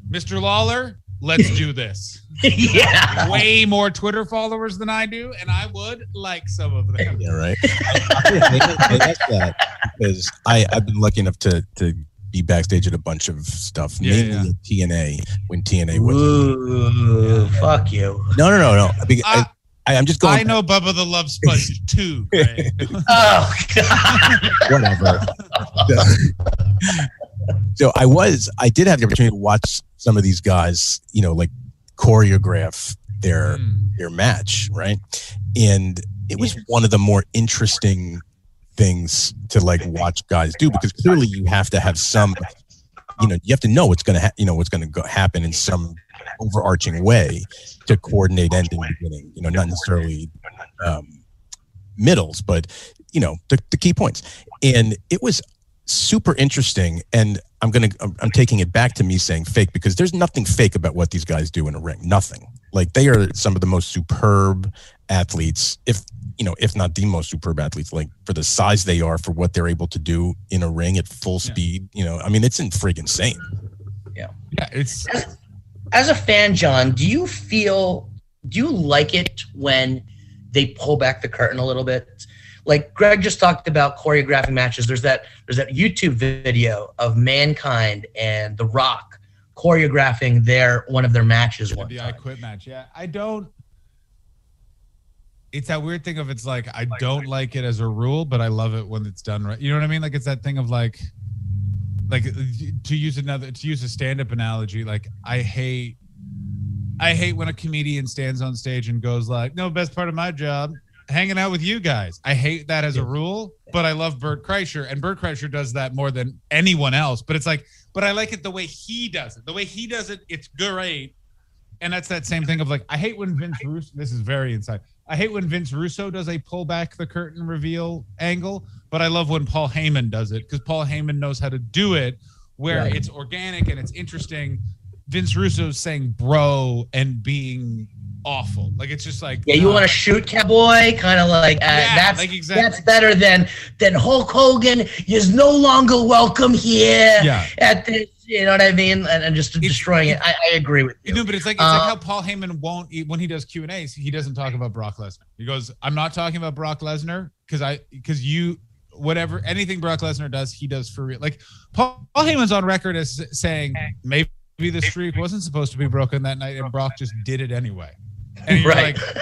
Mr. Lawler, let's do this. <laughs> yeah. Way more Twitter followers than I do, and I would like some of them. Yeah, right. <laughs> I ask that because I I've been lucky enough to to be backstage at a bunch of stuff, Yeah, mainly yeah. TNA when TNA was. Ooh, fuck you. No, no, no, no. I, be- I, uh, I- I, I'm just going. I know Bubba the Love Sponge <laughs> too. Greg. Oh god. whatever. So I was, I did have the opportunity to watch some of these guys, you know, like choreograph their Hmm. their match, right? And it was one of the more interesting things to like watch guys do because clearly you have to have some, you know, you have to know what's gonna, ha- you know, what's gonna go happen in some overarching way to coordinate ending beginning. You know, not necessarily um, middles, but you know the, the key points. And it was super interesting. And I'm gonna, I'm, I'm taking it back to me saying fake because there's nothing fake about what these guys do in a ring. Nothing. Like they are some of the most superb athletes, if you know, if not the most superb athletes, like for the size they are, for what they're able to do in a ring at full Yeah. speed. You know, I mean, it's in friggin' insane. Yeah, it's As a fan, John, do you feel do you like it when they pull back the curtain a little bit? Like Greg just talked about choreographing matches. There's that there's that YouTube video of Mankind and The Rock choreographing their one of their matches one the I quit match. Yeah, I don't. It's that weird thing of it's like I don't like it as a rule, but I love it when it's done right. You know what I mean? Like it's that thing of like, like uh, to use another to use a stand-up analogy. Like I hate, I hate when a comedian stands on stage and goes like, "No, best part of my job hanging out with you guys. I hate that as a rule, but I love Bert Kreischer, and Bert Kreischer does that more than anyone else. But it's like, but I like it the way he does it. The way he does it, it's great. And that's that same thing of like, I hate when Vince Russo. This is very inside. I hate when Vince Russo does a pull back the curtain reveal angle, but I love when Paul Heyman does it because Paul Heyman knows how to do it where Right. it's organic and it's interesting. Vince Russo's saying bro and being awful. Like it's just like Yeah, you uh, want to shoot cowboy, kind of like uh, Yeah, that's like exactly. that's better than than Hulk Hogan is no longer welcome here Yeah. at this. You know what I mean? And, and just It's- destroying it. I, I agree with you. No, but it's like it's Uh, like how Paul Heyman won't eat when he does Q and A's. He doesn't talk about Brock Lesnar. He goes, "I'm not talking about Brock Lesnar because I because you whatever anything Brock Lesnar does, he does for real." Like Paul, Paul Heyman's on record as saying maybe the streak wasn't supposed to be broken that night, and Brock just did it anyway. And you're Right. like,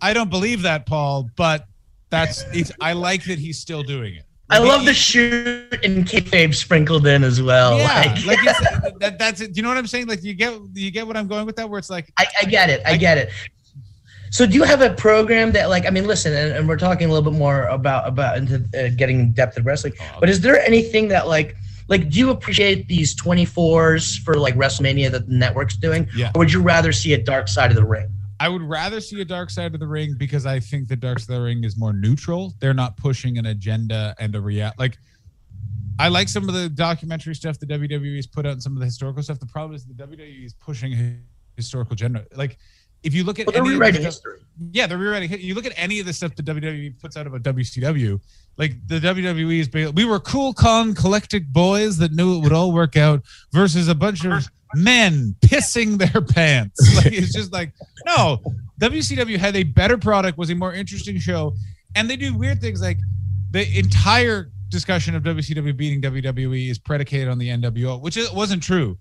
I don't believe that, Paul, but that's it's. I like that he's still doing it. I love the shoot and kayfabe sprinkled in as well. yeah, Like, like it's, that, that's it. Do you know what I'm saying? Like you get you get what I'm going with that, where it's like I, I get it. I I- get it. So do you have a program that like I mean listen and, and we're talking a little bit more about about into uh, getting in depth of wrestling but is there anything that like like do you appreciate these 24s for like WrestleMania that the network's doing Yeah. or would you rather see a dark side of the ring I would rather see a dark side of the ring because I think the dark side of the ring is more neutral. They're not pushing an agenda and a react. like. I like some of the documentary stuff the WWE's put out and some of the historical stuff. The problem is the WWE is pushing historical agenda. Like, if you look at well, they're any of the rewriting stuff- history yeah, they're rewriting. You look at any of the stuff the WWE puts out about WCW, like the WWE is. We were cool, calm, collected boys that knew it would all work out, versus a bunch of men pissing their pants. <laughs> Like it's just like no. WCW had a better product, was a more interesting show, and they do weird things like the entire discussion of WCW beating WWE is predicated on the NWO, which wasn't true.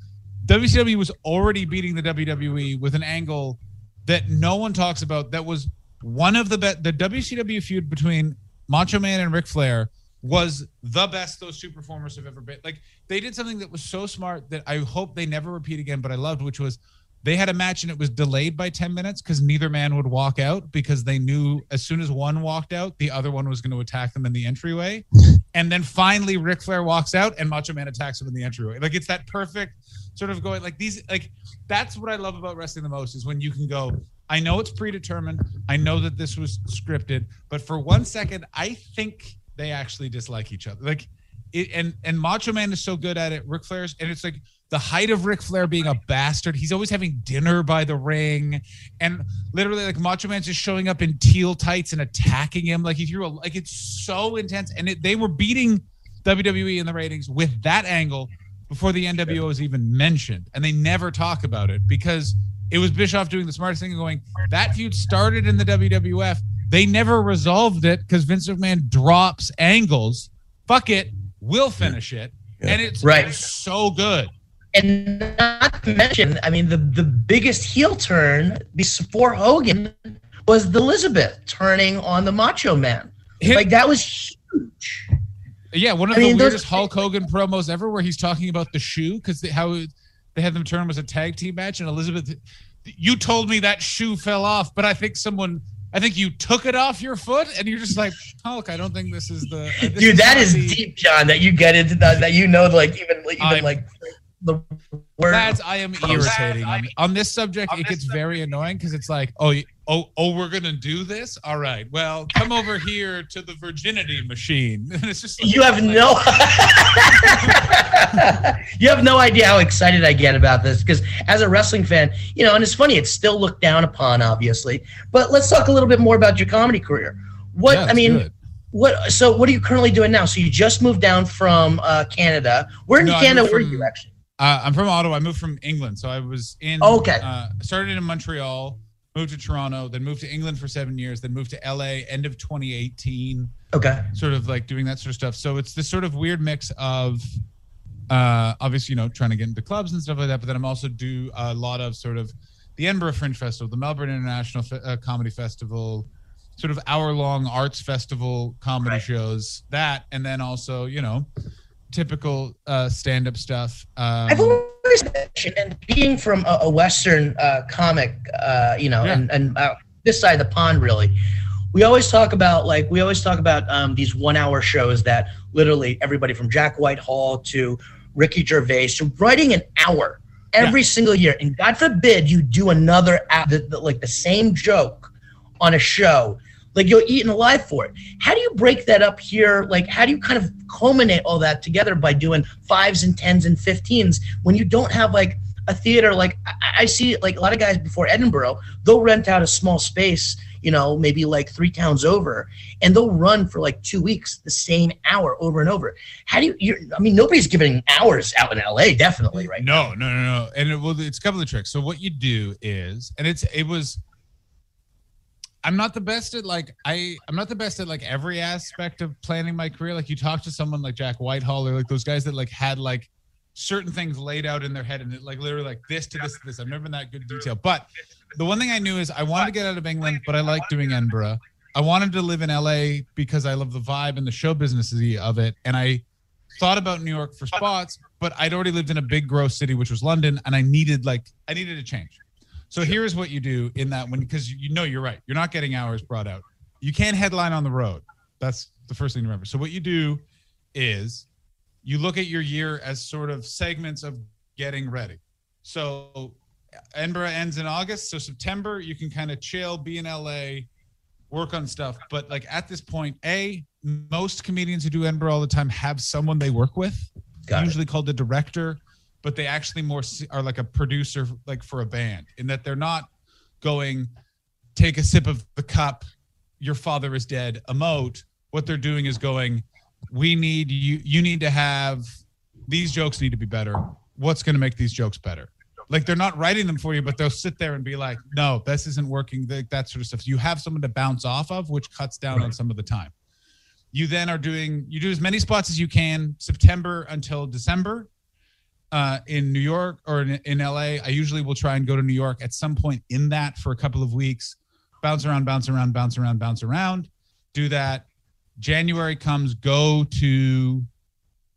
WCW was already beating the WWE with an angle that no one talks about. That was one of the best. The WCW feud between Macho Man and Ric Flair was the best those two performers have ever been. Like they did something that was so smart that I hope they never repeat again. But I loved, which was they had a match and it was delayed by 10 minutes because neither man would walk out because they knew as soon as one walked out, the other one was going to attack them in the entryway. <laughs> And then finally, Ric Flair walks out and Macho Man attacks him in the entryway. Like it's that perfect sort of going like these like that's what I love about wrestling the most is when you can go. I know it's predetermined. I know that this was scripted, but for one second, I think they actually dislike each other. Like it, and and Macho Man is so good at it. Ric Flair's and it's like the height of Ric Flair being a bastard. He's always having dinner by the ring, and literally like Macho Man's just showing up in teal tights and attacking him like he threw a like it's so intense. And it, they were beating WWE in the ratings with that angle before the NWO was even mentioned, and they never talk about it because it was Bischoff doing the smartest thing and going that feud started in the WWF. They never resolved it because Vince McMahon drops angles. Fuck it, we'll finish it, Yeah. and it's Right. so good. and not to mention I mean the the biggest heel turn before Hogan was the Elizabeth turning on the Macho Man Hit- like that was huge Yeah, one of I the mean, those- weirdest Hulk Hogan promos ever, where he's talking about the shoe because how they had them turn him as a tag team match, and Elizabeth, you told me that shoe fell off, but I think someone, I think you took it off your foot, and you're just like Hulk. I don't think this is the uh, dude that not is the- deep John that you get into that that you know like even even I'm- like the word That's I am irritating. I mean, on this subject, it gets very annoying because it's like, oh, oh, oh, we're gonna do this. All right, well, come over <laughs> here to the virginity machine, and <laughs> it's just like- you have no <laughs> you have no idea how excited I get about this because as a wrestling fan, you know, and it's funny, it's still looked down upon, obviously. But let's talk a little bit more about your comedy career. What Yeah, I mean, do it. what so what are you currently doing now? So you just moved down from uh, Canada. Where in No, Canada moved were you actually? Uh, I'm from Ottawa. I moved from England, so I was in. Okay. Uh, started in Montreal, moved to Toronto, then moved to England for seven years, then moved to LA end of 2018. Okay. Sort of like doing that sort of stuff. So it's this sort of weird mix of, uh, obviously, you know, trying to get into clubs and stuff like that. But then I'm also do a lot of sort of the Edinburgh Fringe Festival, the Melbourne International Fe- uh, Comedy Festival, sort of hour long arts festival comedy Right. shows. That and then also, you know, typical uh, stand up stuff. Um, I've always mentioned, and being from a, a Western uh, comic, uh, you know, Yeah. and, and uh, this side of the pond, really, we always talk about like we always talk about um, these one-hour shows that literally everybody from Jack Whitehall to Ricky Gervais to writing an hour every yeah. single year, and God forbid you do another the, the, like the same joke on a show like you're eating alive for it. How do you break that up here? Like, how do you kind of culminate all that together by doing fives and tens and fifteens when you don't have like a theater? Like, I, I see like a lot of guys before Edinburgh, they'll rent out a small space, you know, maybe like three towns over, and they'll run for like two weeks the same hour over and over. How do you? You're, I mean, nobody's giving hours out in LA, definitely, right? No, no, no, no. And it, well, it's a couple of tricks. So what you do is, and it's it was I'm not the best at like I I'm not the best at like every aspect of planning my career. Like you talk to someone like Jack Whitehall or like those guys that like had like certain things laid out in their head and it, like literally like this to this to this. I've never been that good detail. But the one thing I knew is I wanted to get out of England, but I like doing Edinburgh. I wanted to live in LA because I love the vibe and the show business of it. And I thought about New York for spots, but I'd already lived in a big gross city, which was London, and I needed like I needed a change. So sure. here's what you do in that one because you know you're right. You're not getting hours brought out. You can't headline on the road. That's the first thing to remember. So what you do is you look at your year as sort of segments of getting ready. So uh, Edinburgh ends in August. So September you can kind of chill, be in LA, work on stuff. But like at this point, A, most comedians who do Edinburgh all the time have someone they work with, Got usually it. called the director but they actually more are like a producer like for a band in that they're not going take a sip of the cup. Your father is dead. Emote what they're doing is going we need you you need to have these jokes need to be better. What's going to make these jokes better? Like they're not writing them for you but they'll sit there and be like no this isn't working that sort of stuff. You have someone to bounce off of which cuts down right. on some of the time. You then are doing you do as many spots as you can september until december uh, in New York or in, in LA, I usually will try and go to New York at some point in that for a couple of weeks, bounce around, bounce around, bounce around, bounce around, do that. January comes, go to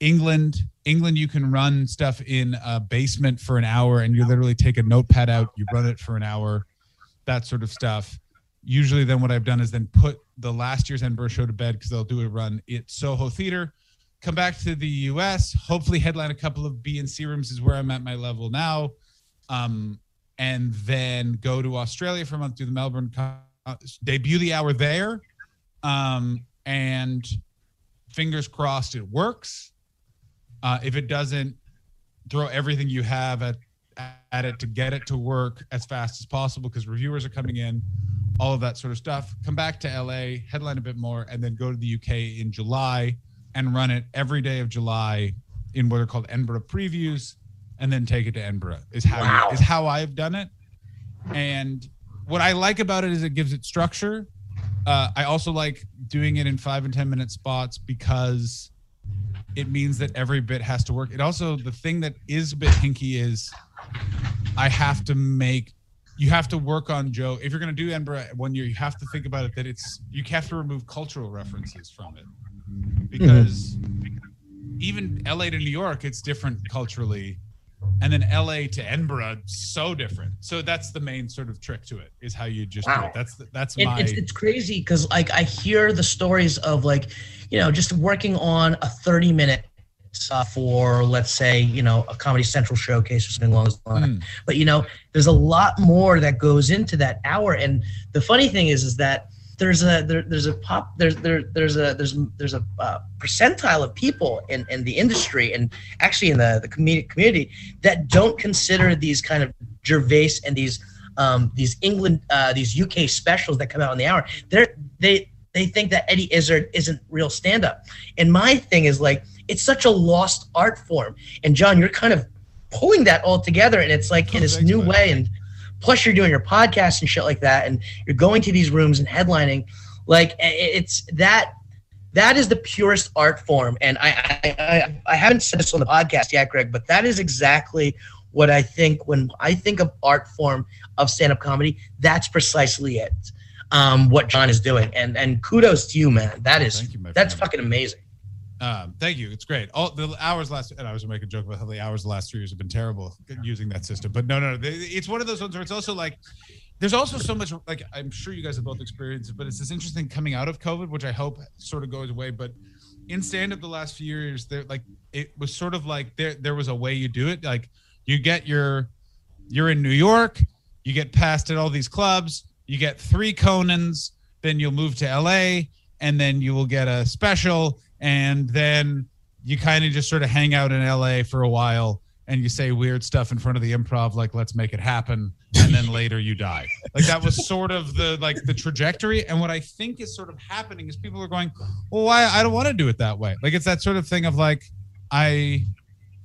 England. England, you can run stuff in a basement for an hour and you literally take a notepad out, you run it for an hour, that sort of stuff. Usually, then what I've done is then put the last year's Edinburgh show to bed because they'll do a run at Soho Theater come back to the US, hopefully headline a couple of B and C rooms is where I'm at my level now. Um, and then go to Australia for a month, do the Melbourne uh, debut the hour there. Um, and fingers crossed it works. Uh, if it doesn't, throw everything you have at at it to get it to work as fast as possible because reviewers are coming in, all of that sort of stuff. Come back to LA, headline a bit more, and then go to the UK in July and run it every day of July in what are called Edinburgh previews, and then take it to Edinburgh. Is how wow. is how I've done it. And what I like about it is it gives it structure. Uh, I also like doing it in five and ten minute spots because it means that every bit has to work. It also the thing that is a bit hinky is I have to make you have to work on Joe. If you're going to do Edinburgh one year, you have to think about it that it's you have to remove cultural references from it because mm-hmm. even LA to New York, it's different culturally, and then LA to Edinburgh, so different. So that's the main sort of trick to it is how you just wow. do it. That's that's it, my. It's, it's crazy because like I hear the stories of like, you know, just working on a thirty minute uh, for let's say you know a comedy central showcase or something along those lines mm. but you know there's a lot more that goes into that hour and the funny thing is is that there's a there, there's a pop there's there there's a there's there's a uh, percentile of people in, in the industry and actually in the the comedic community that don't consider these kind of Gervais and these um, these England uh, these UK specials that come out in the hour. They're they they think that Eddie Izzard isn't real stand up and my thing is like it's such a lost art form. And John you're kind of pulling that all together and it's like in this new way and plus you're doing your podcast and shit like that and you're going to these rooms and headlining. Like it's that that is the purest art form. And I, I i haven't said this on the podcast yet greg but that is exactly what i think when i think of art form of stand-up comedy that's precisely it um, what john is doing. And and kudos to you man. That is you, that's friend. fucking amazing um, thank you. It's great. All the hours last, and I was making a joke about how the hours the last three years have been terrible using that system. But no, no, it's one of those ones where it's also like there's also so much like I'm sure you guys have both experienced it, but it's this interesting coming out of COVID, which I hope sort of goes away. But in stand up the last few years, there like it was sort of like there there was a way you do it. Like you get your you're in New York, you get passed at all these clubs, you get three Conans, then you'll move to LA, and then you will get a special, and then you kind of just sort of hang out in LA for a while and you say weird stuff in front of the improv like let's make it happen and then <laughs> later you die. Like that was sort of the like the trajectory. And what i think is sort of happening is people are going well why i don't want to do it that way. Like it's that sort of thing of like i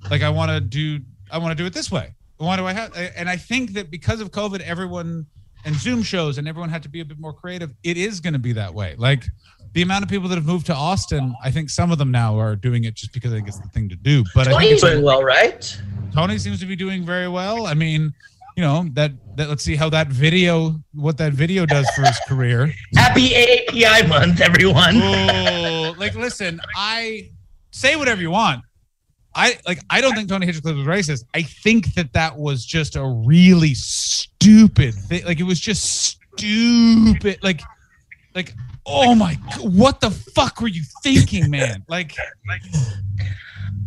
like i want to do i want to do it this way. Why do i have and i think that because of covid everyone and zoom shows and everyone had to be a bit more creative it is going to be that way. Like the amount of people that have moved to Austin, I think some of them now are doing it just because I think it's the thing to do. But Tony's I think it's, doing well, right? Tony seems to be doing very well. I mean, you know that that let's see how that video what that video does for his career. Happy API month, everyone. Oh, like listen, I say whatever you want. I like I don't think Tony Hinchcliffe was racist. I think that that was just a really stupid thing. Like it was just stupid. Like like oh my what the fuck were you thinking, man? Like <laughs> like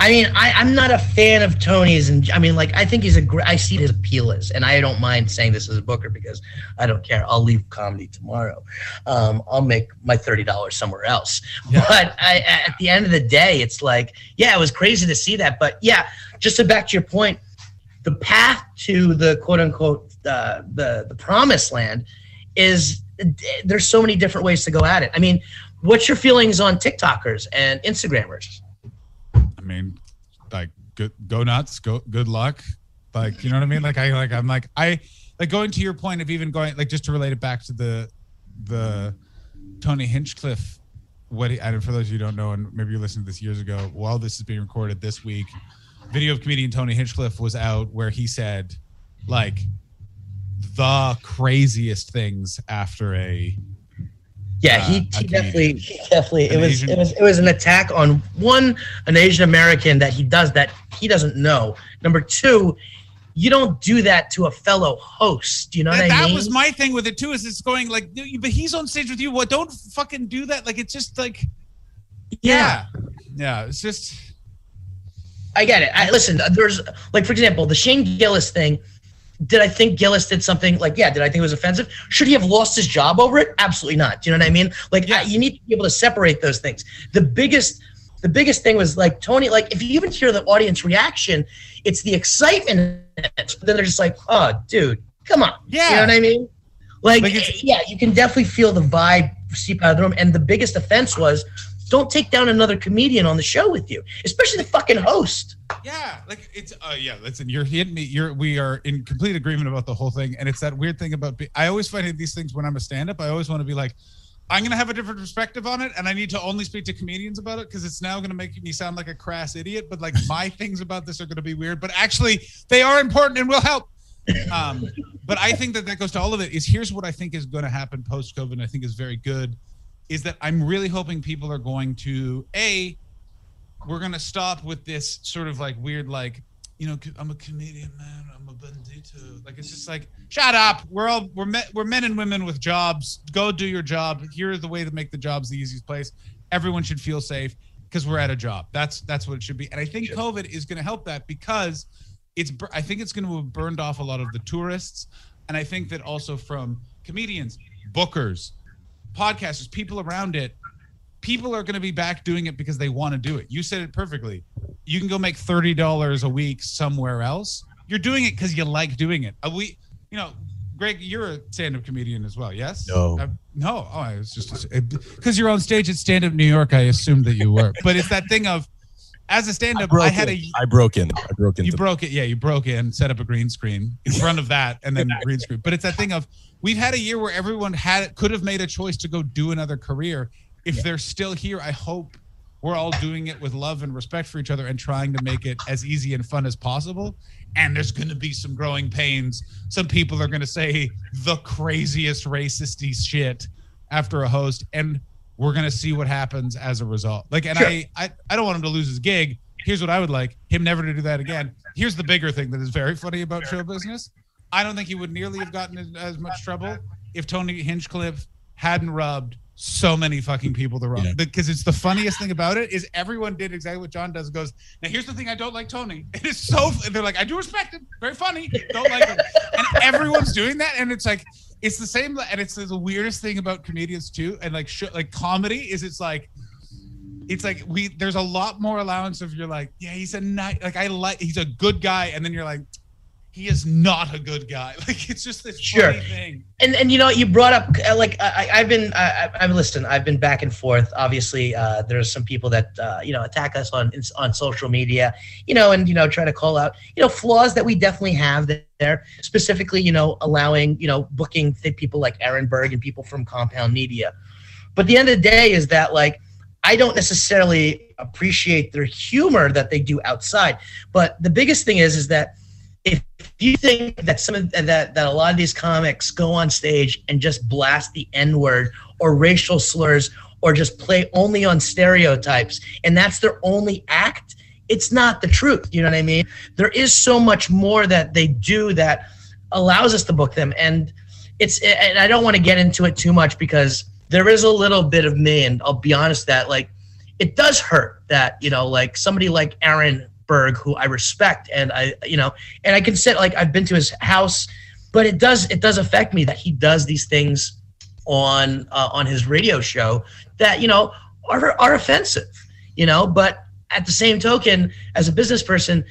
I mean, I, I'm not a fan of Tony's, and I mean, like, I think he's a great. I see his appeal is, and I don't mind saying this as a booker because I don't care. I'll leave comedy tomorrow. Um, I'll make my thirty dollars somewhere else. Yeah. But I, at the end of the day, it's like, yeah, it was crazy to see that. But yeah, just to back to your point, the path to the quote unquote uh, the the promised land is there's so many different ways to go at it. I mean, what's your feelings on TikTokers and Instagrammers? I mean, like good, go nuts, go good luck. Like, you know what I mean? Like I like I'm like I like going to your point of even going like just to relate it back to the the Tony Hinchcliffe what he, and for those of you who don't know, and maybe you listened to this years ago, while this is being recorded this week, video of comedian Tony Hinchcliffe was out where he said like the craziest things after a yeah, he, uh, he definitely, he definitely. It was, Asian. it was, it was an attack on one, an Asian American that he does that he doesn't know. Number two, you don't do that to a fellow host. You know that, what I that mean? That was my thing with it too. Is it's going like, but he's on stage with you. What? Don't fucking do that. Like it's just like, yeah, yeah. yeah it's just. I get it. I listen. There's like, for example, the Shane Gillis thing did I think Gillis did something like, yeah, did I think it was offensive? Should he have lost his job over it? Absolutely not. Do you know what I mean? Like, yeah. you need to be able to separate those things. The biggest, the biggest thing was like Tony, like if you even hear the audience reaction, it's the excitement. But then they're just like, oh, dude, come on. Yeah. You know what I mean? Like, like yeah, you can definitely feel the vibe seep out of the room. And the biggest offense was don't take down another comedian on the show with you, especially the fucking host. Yeah, like it's uh yeah, listen, you're hitting me. You're we are in complete agreement about the whole thing. And it's that weird thing about be, I always find these things when I'm a stand-up, I always want to be like, I'm gonna have a different perspective on it, and I need to only speak to comedians about it because it's now gonna make me sound like a crass idiot. But like my <laughs> things about this are gonna be weird, but actually they are important and will help. Um, but I think that that goes to all of it. Is here's what I think is going to happen post COVID. I think is very good is that I'm really hoping people are going to a we're going to stop with this sort of like weird like you know I'm a comedian man I'm a bandito. Like it's just like shut up. We're all we're men, we're men and women with jobs. Go do your job. Here's the way to make the jobs the easiest place. Everyone should feel safe because we're at a job. That's that's what it should be. And I think COVID is going to help that because it's I think it's going to have burned off a lot of the tourists. And I think that also from comedians bookers podcasters, people around it, people are going to be back doing it because they want to do it. You said it perfectly. You can go make thirty dollars a week somewhere else. You're doing it because you like doing it. A week, you know, Greg, you're a stand-up comedian as well, yes? No, uh, no. Oh, I was just because you're on stage at Stand Up New York. I assumed that you were, but it's that thing of as a stand-up, I, I had a. I broke in. I broke in. You broke it. Yeah, you broke in. Set up a green screen in front of that, and then green screen. But it's that thing of we've had a year where everyone had could have made a choice to go do another career. If yeah. they're still here, I hope we're all doing it with love and respect for each other and trying to make it as easy and fun as possible. And there's going to be some growing pains. Some people are going to say the craziest racisty shit after a host, and we're going to see what happens as a result. Like, and sure. I, I, I don't want him to lose his gig. Here's what I would like him never to do that again. Here's the bigger thing that is very funny about show business I don't think he would nearly have gotten in as much trouble if Tony Hinchcliffe hadn't rubbed so many fucking people the wrong Yeah. because it's the funniest thing about it is everyone did exactly what John does goes now here's the thing I don't like Tony. <laughs> It is so they're like I do respect him. Very funny. Don't like him. And everyone's doing that and it's like it's the same and it's the weirdest thing about comedians too and like sh- like comedy is it's like it's like we there's a lot more allowance of you're like yeah he's a nice like I like he's a good guy. And then you're like he is not a good guy <laughs> like it's just this Sure. funny thing and and you know you brought up uh, like I, I- I've been I, I- I've listened I've been back and forth. Obviously, uh, there's some people that uh, you know attack us on on social media, you know, and you know try to call out you know flaws that we definitely have there. Specifically, you know, allowing you know booking th- people like Aaron Berg and people from Compound Media. But the end of the day is that like I don't necessarily appreciate their humor that they do outside. But the biggest thing is is that if you think that some of that that a lot of these comics go on stage and just blast the N word or racial slurs or just play only on stereotypes and that's their only act, it's not the truth. You know what I mean? There is so much more that they do that allows us to book them, and it's and I don't want to get into it too much because there is a little bit of me, and I'll be honest that like it does hurt that you know like somebody like Aaron Berg, who I respect, and I you know, and I can sit like I've been to his house, but it does it does affect me that he does these things on uh, on his radio show that you know are are offensive, you know. But at the same token, as a business person,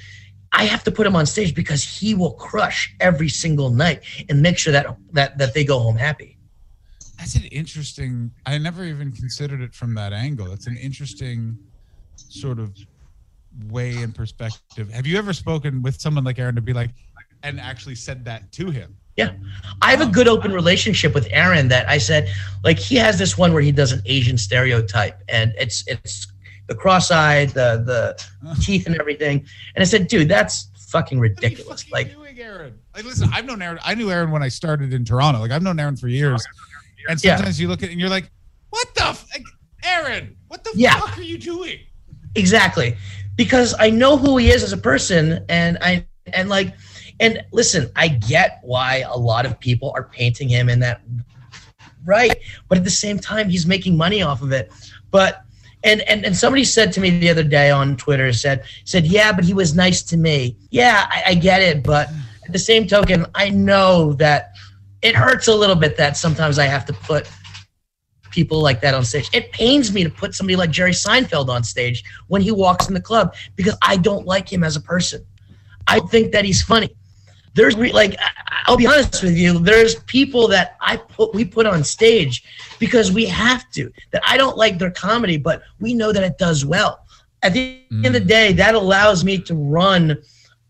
I have to put him on stage because he will crush every single night and make sure that that that they go home happy. That's an interesting. I never even considered it from that angle. It's an interesting sort of way in perspective. Have you ever spoken with someone like Aaron to be like, and actually said that to him? Yeah. I have a good open relationship with Aaron that I said like he has this one where he does an Asian stereotype and it's it's the cross-eyed, the the <laughs> teeth and everything. And I said, dude, that's fucking What are you ridiculous. fucking Like doing, Aaron? Like, listen, I've known Aaron. I knew Aaron when I started in Toronto. Like, I've known Aaron for years. And Yeah. sometimes you look at it and you're like, what the, f- Aaron? What the Yeah. fuck are you doing? exactly. Because I know who he is as a person and I and like and listen, I get why a lot of people are painting him in that right, but at the same time he's making money off of it. But and and, and somebody said to me the other day on Twitter said said yeah, but he was nice to me. Yeah, I, I get it, but at the same token, I know that it hurts a little bit that sometimes I have to put people like that on stage. It pains me to put somebody like Jerry Seinfeld on stage when he walks in the club because I don't like him as a person. I think that he's funny. There's like I'll be honest with you. There's people that I put we put on stage because we have to. That I don't like their comedy, but we know that it does well. At the end of the mm. day, that allows me to run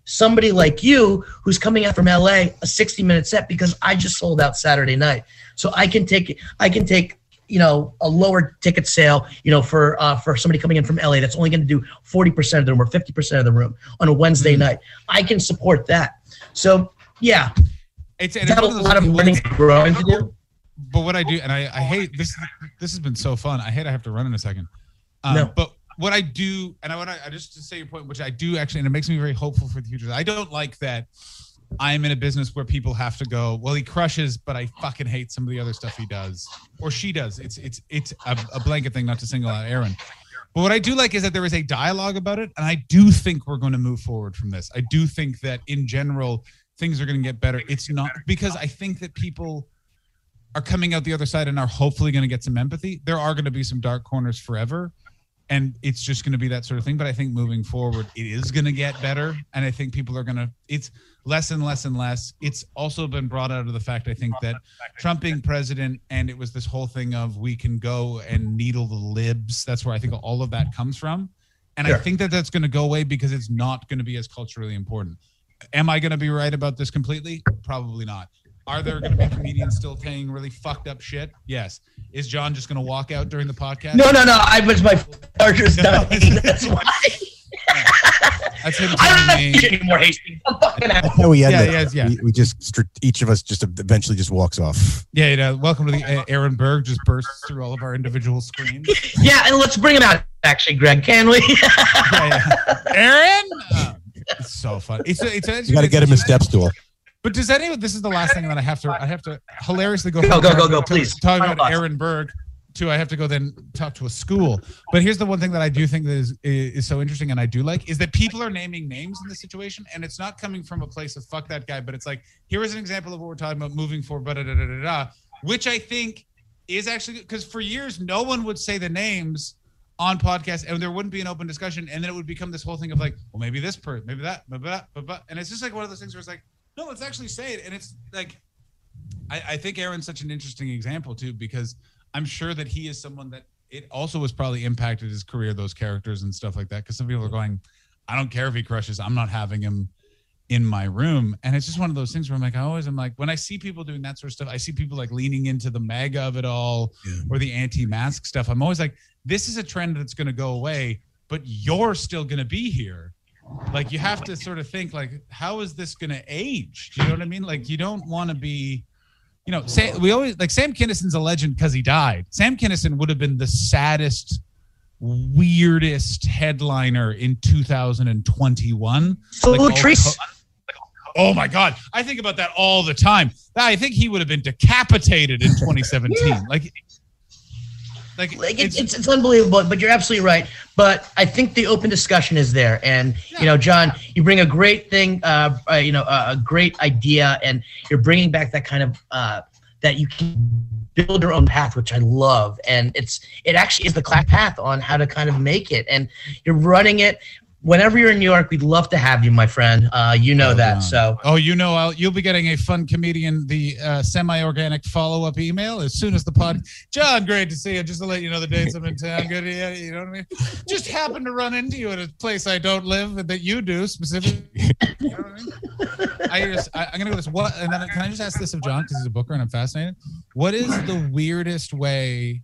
somebody like you who's coming out from LA a 60 minute set because I just sold out Saturday night. So I can take I can take you know a lower ticket sale you know for uh, for somebody coming in from LA that's only going to do 40% of the room or 50% of the room on a Wednesday Mhm. night. I can support that. So yeah, It's, it's a one of those lot of learning growing to do. but what I do, and I, I hate this. This has been so fun. I hate I have to run in a second. Um, No. But what I do, and I want to I just to say your point, which I do actually, and it makes me very hopeful for the future. I don't like that. I'm in a business where people have to go. Well, he crushes, but I fucking hate some of the other stuff he does or she does. It's it's it's a, a blanket thing, not to single out Aaron. But what I do like is that there is a dialogue about it, and I do think we're going to move forward from this. I do think that in general things are going to get better. It's not because I think that people are coming out the other side and are hopefully going to get some empathy. There are going to be some dark corners forever, and it's just going to be that sort of thing. But I think moving forward, it is going to get better, and I think people are going to. It's less and less and less. It's also been brought out of the fact I think that Trump being president, and it was this whole thing of we can go and needle the libs. That's where I think all of that comes from, and I think that that's going to go away because it's not going to be as culturally important. Am I going to be right about this completely? Probably not. Are there going to be comedians still saying really fucked up shit? Yes. Is John just going to walk out during the podcast? No, no, no. I was my charger's <laughs> dying. That's why. That's him I don't telling have me. to anymore, Hastings. I'm fucking out. That's how we end Yeah, it. yes, yeah. We, we just each of us just eventually just walks off. Yeah, you know, welcome to the uh, Aaron Berg just bursts through all of our individual screens. <laughs> Yeah, and let's bring him out. Actually, Greg, can we? <laughs> Yeah, yeah. Aaron, Uh, it's so fun. It's it's, it's You got to get him a step stool. But does anyone? This is the last thing that I have to. I have to hilariously go. Go, go, go, go, please. Talk about. Aaron Berg. Too. I have to go then talk to a school. But here's the one thing that I do think that is is so interesting, and I do like is that people are naming names in this situation, and it's not coming from a place of fuck that guy, but it's like here is an example of what we're talking about moving forward, da da da da da, which I think is actually because for years no one would say the names on podcasts and there wouldn't be an open discussion and then it would become this whole thing of like well maybe this person maybe that maybe that but, but and it's just like one of those things where it's like no let's actually say it and it's like I, I think aaron's such an interesting example too because i'm sure that he is someone that it also was probably impacted his career those characters and stuff like that because some people are going i don't care if he crushes i'm not having him in my room and it's just one of those things where i'm like i always am like when i see people doing that sort of stuff i see people like leaning into the MAGA of it all Yeah. or the anti-mask stuff i'm always like this is a trend that's going to go away but you're still going to be here like you have to sort of think like how is this going to age do you know what i mean like you don't want to be you know say we always like Sam Kinison's a legend because he died Sam Kinison would have been the saddest weirdest headliner in 2021 So Like, Oh my God. I think about that all the time. I think he would have been decapitated in <laughs> 2017. Yeah. Like, like, like it's, it's, it's, unbelievable but you're absolutely right. But i think the open discussion is there. And you know john you bring a great thing uh, uh you know a, a great idea and you're bringing back that kind of uh that you can build your own path which i love. And it's it actually is the class path on how to kind of make it. And you're running it whenever you're in new york we'd love to have you my friend uh you know Well that done. so oh, you know, I'll, you'll be getting a fun comedian, the uh, semi organic follow up email as soon as the pod. John, great to see you. Just to let you know the dates I'm in town. Good. Yeah, you know what I mean? Just happened to run into you at a place I don't live and that you do specifically. You know what I mean? I just, I, I'm gonna go this. What? And then can I just ask this of John because he's a booker and I'm fascinated. What is the weirdest way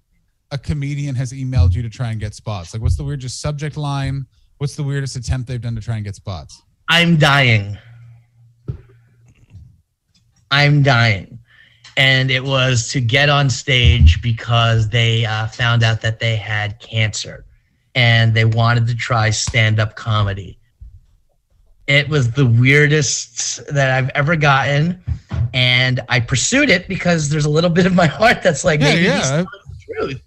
a comedian has emailed you to try and get spots? Like, what's the weirdest subject line? What's the weirdest attempt they've done to try and get spots? I'm dying. I'm dying. And it was to get on stage because they uh, found out that they had cancer and they wanted to try stand up comedy. It was the weirdest that I've ever gotten. And I pursued it because there's a little bit of my heart that's like, Yeah, maybe yeah. the truth.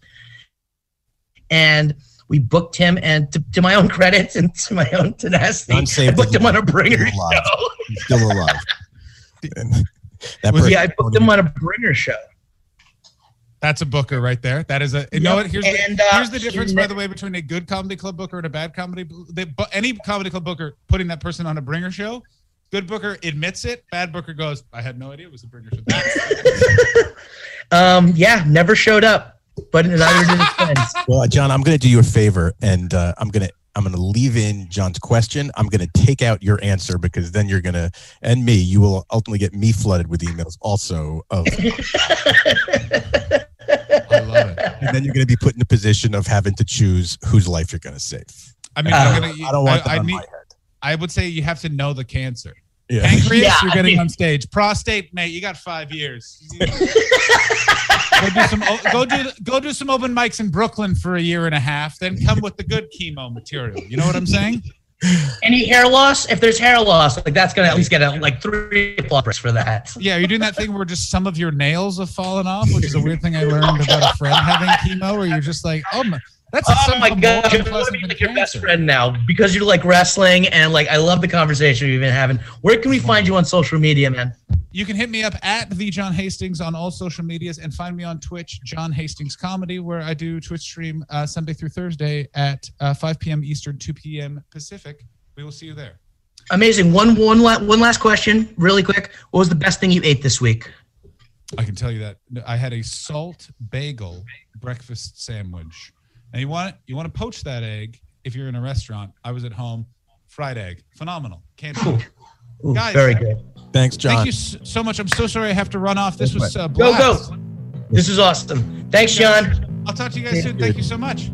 And we booked him, and to, to my own credit and to my own tenacity, I Unsaved booked him on a bringer Still alive. show. He's still alive. <laughs> That Was- Yeah, I booked him on a bringer show. That's a booker right there. That is a. You know what? Here's And, the uh, here's the difference, by the way, between a good comedy club booker and a bad comedy. They, but any comedy club booker putting that person on a bringer show, good booker admits it. Bad booker goes, I had no idea it was a bringer show. That's, <laughs> <laughs> Um, yeah, never showed up, but neither did his <laughs> friends. Well, John, I'm going to do you a favor, and uh, I'm going to I'm going to leave in John's question. I'm going to take out your answer because then you're going to and me. You will ultimately get me flooded with emails also of, <laughs> I love it. and then you're going to be put in the position of having to choose whose life you're going to save. I mean, Uh, I'm gonna, I don't want that I, on need, my head. I would say you have to know the cancer. Yeah. Pancreas, Yeah, you're I getting mean- on stage. Prostate, mate, you got five years. go do some go do go do some open mics in Brooklyn for a year and a half. Then come with the good chemo material. You know what I'm saying? Any hair loss? If there's hair loss, like that's gonna at least get a, like three plumbers for that. Yeah, you're doing that thing where just some of your nails have fallen off, which is a weird thing I learned about a friend having chemo, where you're just like, oh my, that's Oh my god, you're gonna be like your best friend now because you're like wrestling and like I love the conversation we've been having. Where can we find you on social media, man? You can hit me up at the John Hastings on all social medias and find me on Twitch, John Hastings Comedy, where I do Twitch stream uh, Sunday through Thursday at uh, 5 p.m. Eastern, 2 p.m. Pacific. We will see you there. Amazing. One one la- one last question, really quick. What was the best thing you ate this week? I can tell you that I had a salt bagel breakfast sandwich. And you want you want to poach that egg if you're in a restaurant. I was at home, fried egg, phenomenal. Can't beat it. Ooh, Guys, very good. Thanks, John. Thank you so much. I'm so sorry I have to run off. This was uh, Go, go. This is awesome. Thanks, John. I'll talk to you guys soon. Thank you so much.